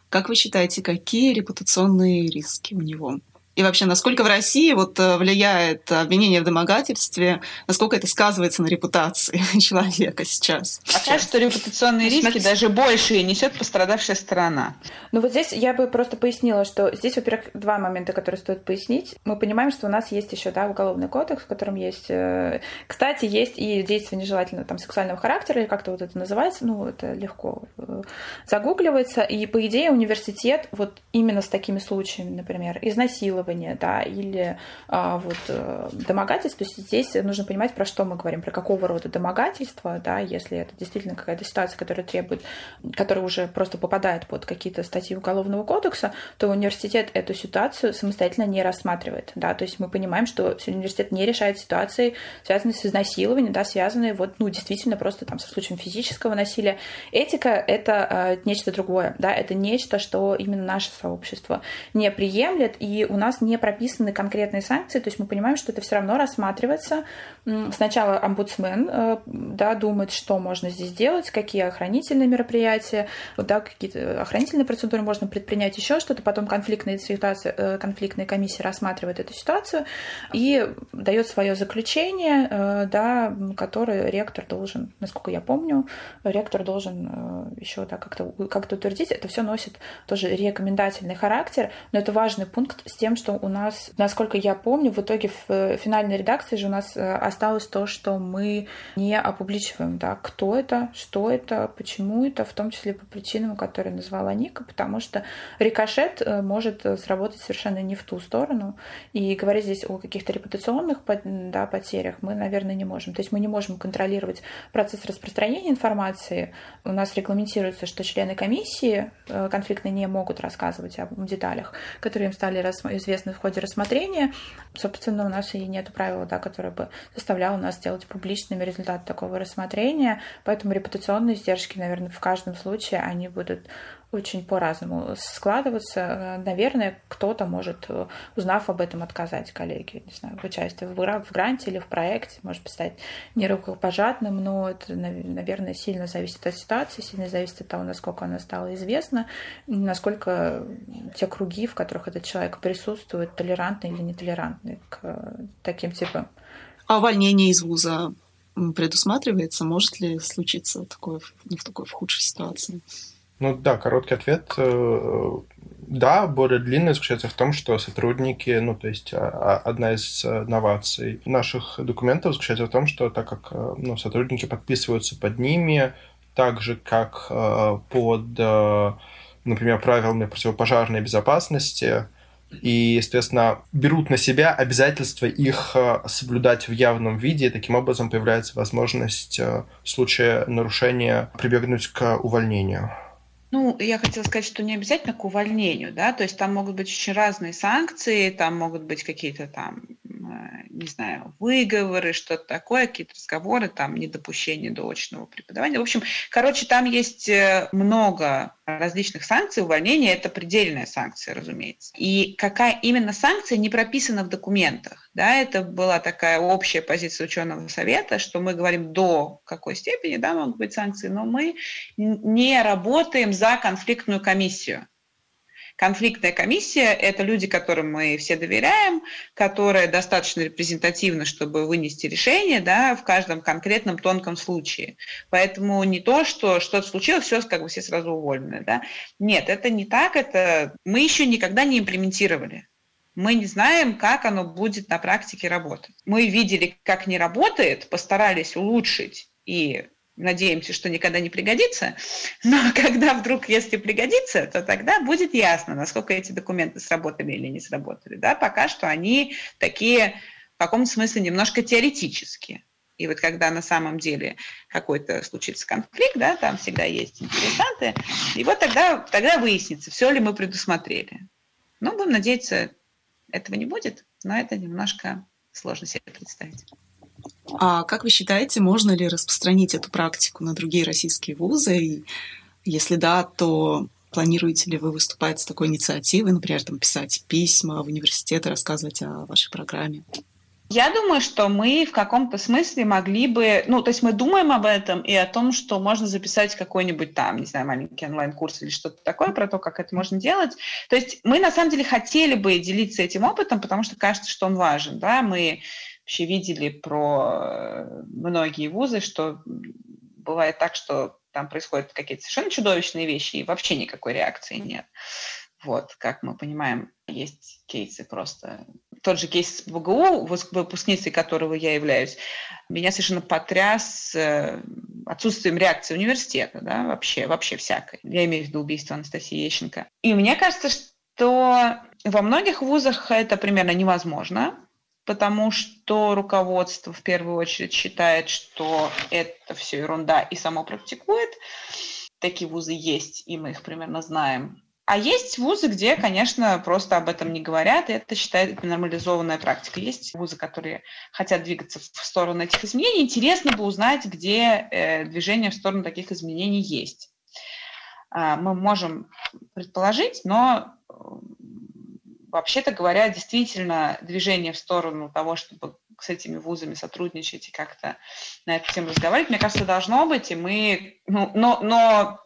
как вы считаете, какие репутационные риски у него? И вообще, насколько в России вот э, влияет обвинение в домогательстве, насколько это сказывается на репутации *laughs* человека сейчас? Пока что репутационные риски Смотрите. даже больше несет пострадавшая сторона. Ну вот здесь я бы просто пояснила, что здесь, во-первых, два момента, которые стоит пояснить. Мы понимаем, что у нас есть еще да, уголовный кодекс, в котором есть... Э, кстати, есть и действия нежелательного там, сексуального характера, или как-то вот это называется, ну, это легко э, загугливается. И, по идее, университет вот именно с такими случаями, например, изнасилования, изнасилование, да, или а, вот э, домогательство. Здесь нужно понимать, про что мы говорим, про какого рода домогательство, да, если это действительно какая-то ситуация, которая требует, которая уже просто попадает под какие-то статьи Уголовного кодекса, то университет эту ситуацию самостоятельно не рассматривает, да, то есть мы понимаем, что университет не решает ситуации, связанные с изнасилованием, да, связанные вот, ну, действительно просто там со случаем физического насилия. Этика — это э, нечто другое, да, это нечто, что именно наше сообщество не приемлет, и у нас нас не прописаны конкретные санкции, то есть мы понимаем, что это все равно рассматривается. Сначала омбудсмен э, да, думает, что можно здесь делать, какие охранительные мероприятия, да, какие-то охранительные процедуры можно предпринять, еще что-то. Потом конфликтная ситуация, э, конфликтная комиссия рассматривает эту ситуацию и дает свое заключение, э, да, которое ректор должен, насколько я помню, ректор должен еще да, как-то как утвердить. Это все носит тоже рекомендательный характер, но это важный пункт с тем, что у нас, насколько я помню, в итоге в финальной редакции же у нас э, осталось то, что мы не опубличиваем, да, кто это, что это, почему это, в том числе по причинам, которые назвала Ника, потому что рикошет э, может сработать совершенно не в ту сторону. И говорить здесь о каких-то репутационных да, потерях мы, наверное, не можем. То есть мы не можем контролировать процесс распространения информации. У нас регламентируется, что члены комиссии э, конфликтные не могут рассказывать об деталях, которые им стали известны в ходе рассмотрения. Собственно, у нас и нет правила, да, которое бы заставляло нас делать публичными результаты такого рассмотрения. Поэтому репутационные издержки, наверное, в каждом случае они будут очень по-разному складываться. Наверное, кто-то может, узнав об этом, отказать коллеге, не знаю, в участии в, в гранте или в проекте, может стать не рукопожатным, но это, наверное, сильно зависит от ситуации, сильно зависит от того, насколько она стала известна, насколько те круги, в которых этот человек присутствует, толерантны или нетолерантны к таким типам. А увольнение из вуза предусматривается? Может ли случиться такое, ну, в такой в худшей ситуации? Ну да, короткий ответ. Э, да, более длинный заключается в том, что сотрудники, ну то есть а, а, одна из э, новаций наших документов заключается в том, что так как э, ну, сотрудники подписываются под ними, так же как под, например, правилами противопожарной безопасности, и, естественно, берут на себя обязательство их соблюдать в явном виде, и таким образом появляется возможность в случае нарушения прибегнуть к увольнению. Ну, я хотела сказать, что не обязательно к увольнению, да, то есть там могут быть очень разные санкции, там могут быть какие-то там, э, не знаю, выговоры, что-то такое, какие-то разговоры, там, недопущение до очного преподавания. В общем, короче, там есть э, много различных санкций. Увольнение – это предельная санкция, разумеется. И какая именно санкция не прописана в документах. Да, это была такая общая позиция ученого совета, что мы говорим до какой степени да, могут быть санкции, но мы не работаем за конфликтную комиссию. Конфликтная комиссия – это люди, которым мы все доверяем, которые достаточно репрезентативны, чтобы вынести решение да, в каждом конкретном тонком случае. Поэтому не то, что что-то случилось, все как бы все сразу уволены. Да? Нет, это не так. Это мы еще никогда не имплементировали. Мы не знаем, как оно будет на практике работать. Мы видели, как не работает, постарались улучшить и надеемся, что никогда не пригодится, но *laughs* когда вдруг, если пригодится, то тогда будет ясно, насколько эти документы сработали или не сработали. Да? Пока что они такие в каком-то смысле немножко теоретические. И вот когда на самом деле какой-то случится конфликт, да, там всегда есть интересанты, и вот тогда, тогда выяснится, все ли мы предусмотрели. Ну, будем надеяться, этого не будет, но это немножко сложно себе представить. А как вы считаете, можно ли распространить эту практику на другие российские вузы? И если да, то планируете ли вы выступать с такой инициативой, например, там, писать письма в университеты, рассказывать о вашей программе? Я думаю, что мы в каком-то смысле могли бы, ну, то есть мы думаем об этом и о том, что можно записать какой-нибудь там, не знаю, маленький онлайн-курс или что-то такое про то, как это можно делать. То есть мы на самом деле хотели бы делиться этим опытом, потому что кажется, что он важен, да, мы вообще видели про э, многие вузы, что бывает так, что там происходят какие-то совершенно чудовищные вещи, и вообще никакой реакции нет. Вот, как мы понимаем, есть кейсы просто. Тот же кейс с ВГУ, выпускницей которого я являюсь, меня совершенно потряс э, отсутствием реакции университета, да, вообще, вообще всякой. Я имею в виду убийство Анастасии Ещенко. И мне кажется, что во многих вузах это примерно невозможно, потому что руководство в первую очередь считает, что это все ерунда и само практикует. Такие вузы есть, и мы их примерно знаем. А есть вузы, где, конечно, просто об этом не говорят, и это считается нормализованная практика. Есть вузы, которые хотят двигаться в сторону этих изменений. Интересно бы узнать, где э, движение в сторону таких изменений есть. Э, мы можем предположить, но вообще-то говоря, действительно движение в сторону того, чтобы с этими вузами сотрудничать и как-то на эту тему разговаривать, мне кажется, должно быть, и мы, ну, но, но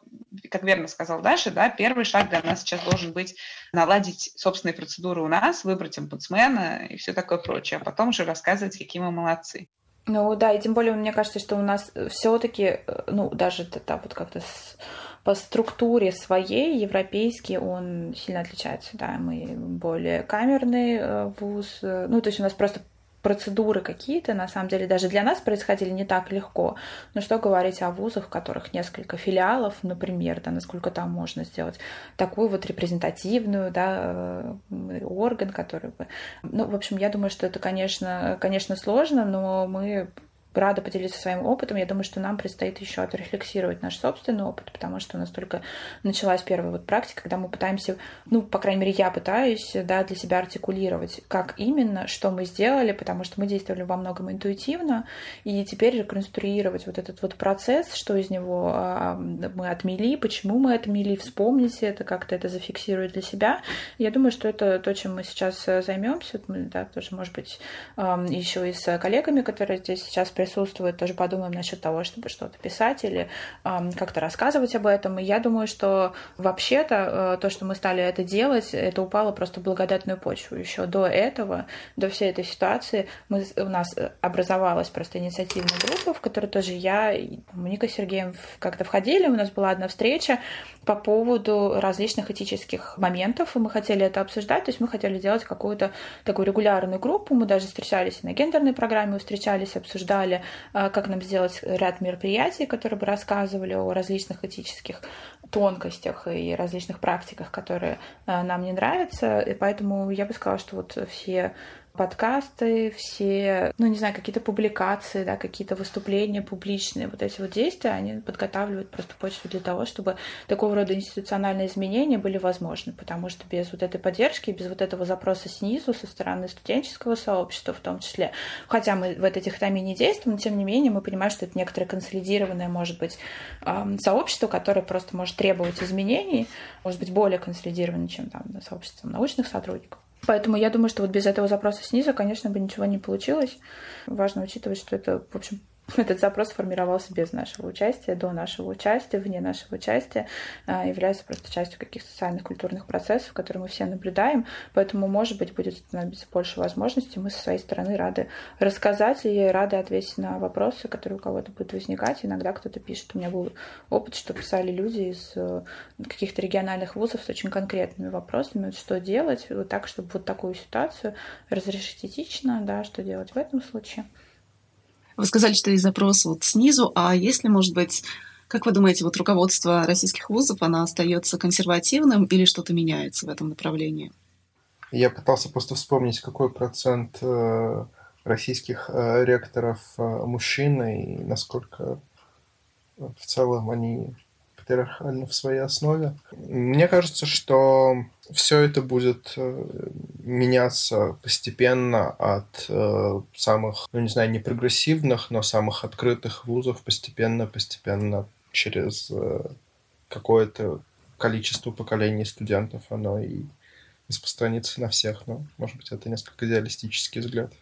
как верно сказал Даша, да, первый шаг для нас сейчас должен быть наладить собственные процедуры у нас, выбрать омбудсмена и все такое прочее, а потом уже рассказывать, какие мы молодцы. Ну да, и тем более мне кажется, что у нас все-таки, ну даже это вот как-то с, по структуре своей европейский он сильно отличается, да, мы более камерный э, вуз, э, ну то есть у нас просто процедуры какие-то, на самом деле, даже для нас происходили не так легко. Но что говорить о вузах, в которых несколько филиалов, например, да, насколько там можно сделать такую вот репрезентативную, да, э, орган, который бы... Ну, в общем, я думаю, что это, конечно, конечно, сложно, но мы рада поделиться своим опытом. Я думаю, что нам предстоит еще отрефлексировать наш собственный опыт, потому что у нас только началась первая вот практика, когда мы пытаемся, ну, по крайней мере, я пытаюсь, да, для себя артикулировать, как именно, что мы сделали, потому что мы действовали во многом интуитивно, и теперь реконструировать вот этот вот процесс, что из него а, мы отмели, почему мы отмели, вспомните это, как-то это зафиксировать для себя. Я думаю, что это то, чем мы сейчас э, займемся. Да, тоже, может быть, еще и с коллегами, которые здесь сейчас присутствует, тоже подумаем насчет того, чтобы что-то писать или э, как-то рассказывать об этом. И я думаю, что вообще-то э, то, что мы стали это делать, это упало просто в благодатную почву. Еще до этого, до всей этой ситуации, мы, у нас образовалась просто инициативная группа, в которой тоже я и Ника Сергеем как-то входили. У нас была одна встреча по поводу различных этических моментов, и мы хотели это обсуждать, то есть мы хотели делать какую-то такую регулярную группу, мы даже встречались на гендерной программе, встречались, обсуждали обсуждали, а, как нам сделать ряд мероприятий, которые бы рассказывали о различных этических тонкостях и различных практиках, которые а, нам не нравятся. И поэтому я бы сказала, что вот все подкасты, все, ну, не знаю, какие-то публикации, да, какие-то выступления публичные, вот эти вот действия, они подготавливают просто почву для того, чтобы такого рода институциональные изменения были возможны, потому что без вот этой поддержки, без вот этого запроса снизу, со стороны студенческого сообщества в том числе, хотя мы в этой дихотомии не действуем, но тем не менее мы понимаем, что это некоторое консолидированное, может быть, сообщество, которое просто может требовать изменений, может быть, более консолидированное, чем там сообщество научных сотрудников. Поэтому я думаю, что вот без этого запроса снизу, конечно, бы ничего не получилось. Важно учитывать, что это, в общем, *laughs* Этот запрос формировался без нашего участия, до нашего участия, вне нашего участия, а, является просто частью каких-то социальных, культурных процессов, которые мы все наблюдаем. Поэтому, может быть, будет становиться больше возможностей. Мы со своей стороны рады рассказать и рады ответить на вопросы, которые у кого-то будут возникать. Иногда кто-то пишет. У меня был опыт, что писали люди из э, каких-то региональных вузов с очень конкретными вопросами, что делать вот так, чтобы вот такую ситуацию разрешить этично, да, что делать в этом случае. Вы сказали, что есть запрос вот снизу, а если, может быть, как вы думаете, вот руководство российских вузов, оно остается консервативным или что-то меняется в этом направлении? Я пытался просто вспомнить, какой процент э, российских э, ректоров э, мужчины и насколько в целом они патриархальны в своей основе. Мне кажется, что все это будет э, меняться постепенно от э, самых, ну не знаю, не прогрессивных, но самых открытых вузов постепенно, постепенно через э, какое-то количество поколений студентов оно и распространится на всех. Но, может быть, это несколько идеалистический взгляд.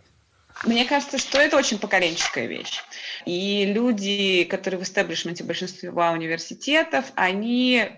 Мне кажется, что это очень поколенческая вещь. И люди, которые в истеблишменте большинства университетов, они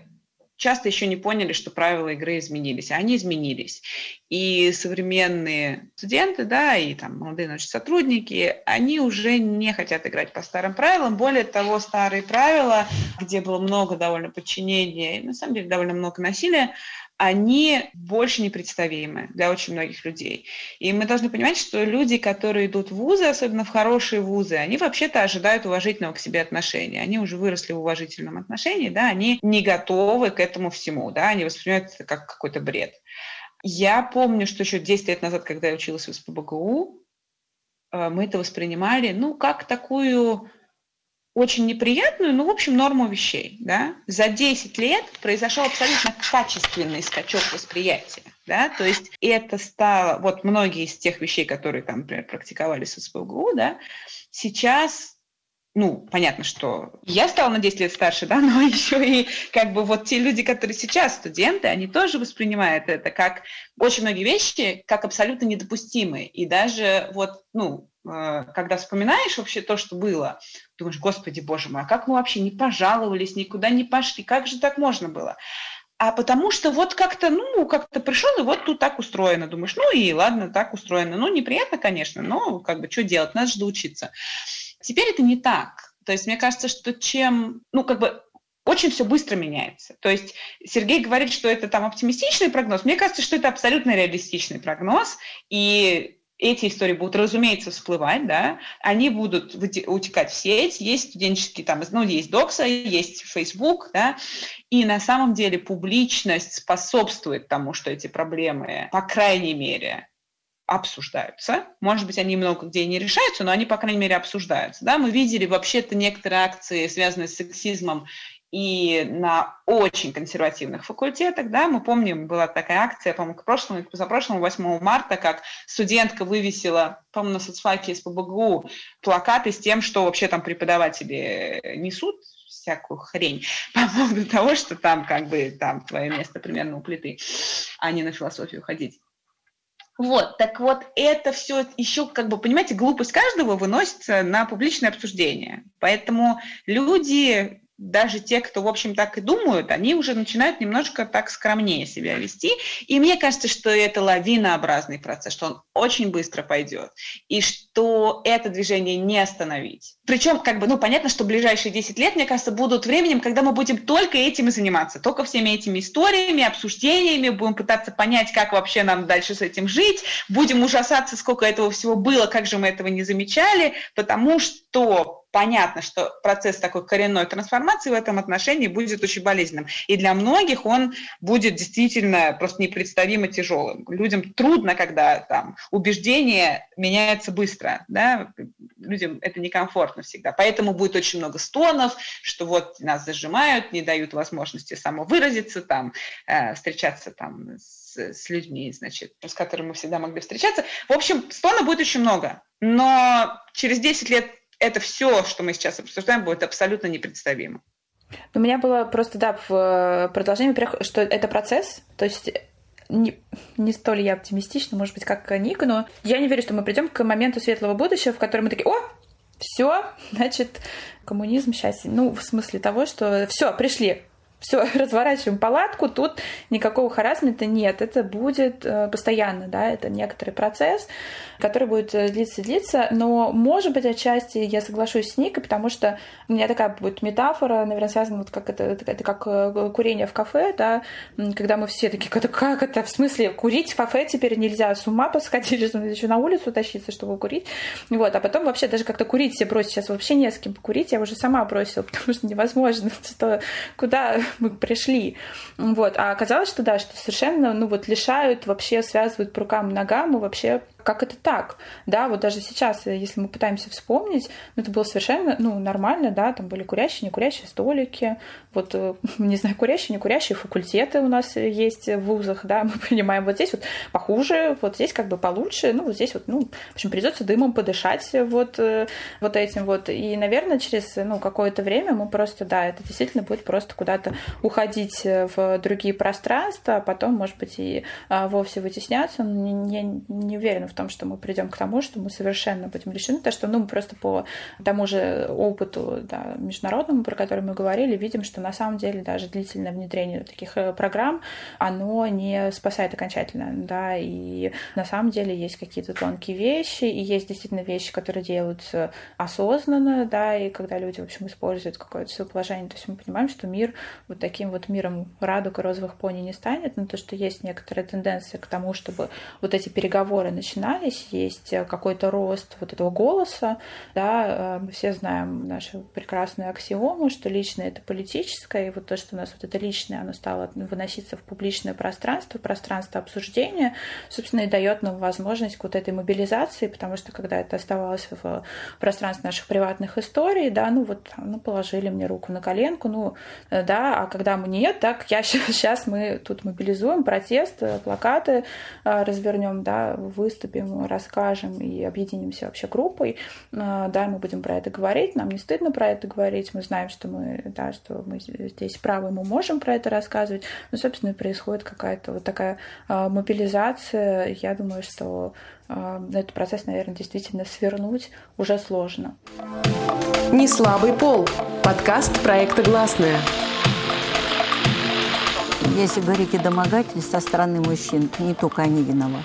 часто еще не поняли, что правила игры изменились. Они изменились. И современные студенты, да, и там молодые научные сотрудники, они уже не хотят играть по старым правилам. Более того, старые правила, где было много довольно подчинения, и на самом деле довольно много насилия, они больше непредставимы для очень многих людей. И мы должны понимать, что люди, которые идут в вузы, особенно в хорошие вузы, они вообще-то ожидают уважительного к себе отношения. Они уже выросли в уважительном отношении, да, они не готовы к этому всему, да, они воспринимают это как какой-то бред. Я помню, что еще 10 лет назад, когда я училась в СПБГУ, э, мы это воспринимали, ну, как такую очень неприятную, ну, в общем, норму вещей. Да? За 10 лет произошел абсолютно качественный скачок восприятия. Да? То есть это стало, вот многие из тех вещей, которые там, например, практиковались в СПГУ, да, сейчас ну, понятно, что я стала на 10 лет старше, да, *laughs* но еще и как бы вот те люди, которые сейчас студенты, они тоже воспринимают это как очень многие вещи как абсолютно недопустимые. И даже вот, ну, когда вспоминаешь вообще то, что было, думаешь, господи, боже мой, а как мы вообще не пожаловались, никуда не пошли, как же так можно было? А потому что вот как-то, ну, как-то пришел, и вот тут так устроено. Думаешь, ну и ладно, так устроено. Ну, неприятно, конечно, но как бы что делать, надо же доучиться. Теперь это не так. То есть мне кажется, что чем, ну, как бы очень все быстро меняется. То есть Сергей говорит, что это там оптимистичный прогноз. Мне кажется, что это абсолютно реалистичный прогноз. И эти истории будут, разумеется, всплывать, да, они будут утекать в сеть, есть студенческие там, ну, есть Докса, есть Facebook, да, и на самом деле публичность способствует тому, что эти проблемы, по крайней мере, обсуждаются. Может быть, они много где не решаются, но они, по крайней мере, обсуждаются. Да? Мы видели вообще-то некоторые акции, связанные с сексизмом, и на очень консервативных факультетах, да, мы помним, была такая акция, по-моему, к прошлому, к позапрошлому, 8 марта, как студентка вывесила, по-моему, на соцфаке из ПБГУ плакаты с тем, что вообще там преподаватели несут всякую хрень *laughs* по поводу того, что там как бы там твое место примерно у плиты, а не на философию ходить. Вот, так вот, это все еще, как бы, понимаете, глупость каждого выносится на публичное обсуждение. Поэтому люди даже те, кто, в общем, так и думают, они уже начинают немножко так скромнее себя вести. И мне кажется, что это лавинообразный процесс, что он очень быстро пойдет, и что это движение не остановить. Причем, как бы, ну, понятно, что ближайшие 10 лет, мне кажется, будут временем, когда мы будем только этим и заниматься, только всеми этими историями, обсуждениями, будем пытаться понять, как вообще нам дальше с этим жить, будем ужасаться, сколько этого всего было, как же мы этого не замечали, потому что понятно, что процесс такой коренной трансформации в этом отношении будет очень болезненным. И для многих он будет действительно просто непредставимо тяжелым. Людям трудно, когда там убеждение меняется быстро. Да? Людям это некомфортно всегда. Поэтому будет очень много стонов, что вот нас зажимают, не дают возможности самовыразиться, там, э, встречаться там, с, с людьми, значит, с которыми мы всегда могли встречаться. В общем, стона будет очень много. Но через 10 лет это все, что мы сейчас обсуждаем, будет абсолютно непредставимо. У меня было просто, да, в э, продолжение, во-первых, что это процесс, то есть не, не столь я оптимистична, может быть, как Ника, но я не верю, что мы придем к моменту светлого будущего, в котором мы такие, о, все, *laughs* значит, коммунизм, счастье. Ну, в смысле того, что все, пришли, все, *laughs* разворачиваем палатку, тут никакого харасмента нет. Это будет э, постоянно, да, это некоторый процесс, который будет э, длиться, длиться. Но, может быть, отчасти я соглашусь с Никой, потому что у меня такая будет метафора, наверное, связана вот как это, это, как э, курение в кафе, да, когда мы все такие, это как это, в смысле, курить в кафе теперь нельзя, с ума посходили, еще на улицу тащиться, чтобы курить. Вот, а потом вообще даже как-то курить все бросить, сейчас вообще не с кем покурить, я уже сама бросила, *laughs* потому что невозможно, *laughs* что куда мы пришли. Вот. А оказалось, что да, что совершенно, ну вот, лишают, вообще связывают по рукам и ногам, и вообще как это так? Да, вот даже сейчас, если мы пытаемся вспомнить, ну, это было совершенно, ну, нормально, да, там были курящие, не курящие столики, вот, э, *laughs* не знаю, курящие, не курящие факультеты у нас есть в вузах, да, *laughs* мы понимаем, вот здесь вот похуже, вот здесь как бы получше, ну, вот здесь вот, ну, в общем, придется дымом подышать вот, э, вот этим вот, и, наверное, через, ну, какое-то время мы просто, да, это действительно будет просто куда-то уходить в другие пространства, а потом, может быть, и а, вовсе вытесняться, не, не, не уверена в том, что мы придем к тому, что мы совершенно будем лишены, то что ну, просто по тому же опыту да, международному, про который мы говорили, видим, что на самом деле даже длительное внедрение таких э, программ, оно не спасает окончательно, да, и на самом деле есть какие-то тонкие вещи, и есть действительно вещи, которые делаются осознанно, да, и когда люди, в общем, используют какое-то свое положение, то есть мы понимаем, что мир вот таким вот миром радуг и розовых пони не станет, но то, что есть некоторая тенденция к тому, чтобы вот эти переговоры начинались, есть какой-то рост вот этого голоса, да, э, мы все знаем нашу прекрасную аксиому, что личное — это политическое, и вот то, что у нас вот это личное, оно стало выноситься в публичное пространство, пространство обсуждения, собственно, и дает нам возможность вот этой мобилизации, потому что когда это оставалось в пространстве наших приватных историй, да, ну вот, ну, положили мне руку на коленку, ну, э, да, а когда мы нет, так я *laughs* сейчас мы тут мобилизуем протест, э, плакаты э, развернем, да, выступим, расскажем и объединимся вообще группой, да, мы будем про это говорить, нам не стыдно про это говорить, мы знаем, что мы, да, что мы здесь правы, мы можем про это рассказывать, ну, собственно, происходит какая-то вот такая мобилизация, я думаю, что этот процесс, наверное, действительно свернуть уже сложно. Не слабый пол. Подкаст проекта «Гласная». Если говорить о домогательстве со стороны мужчин, не только они виноваты.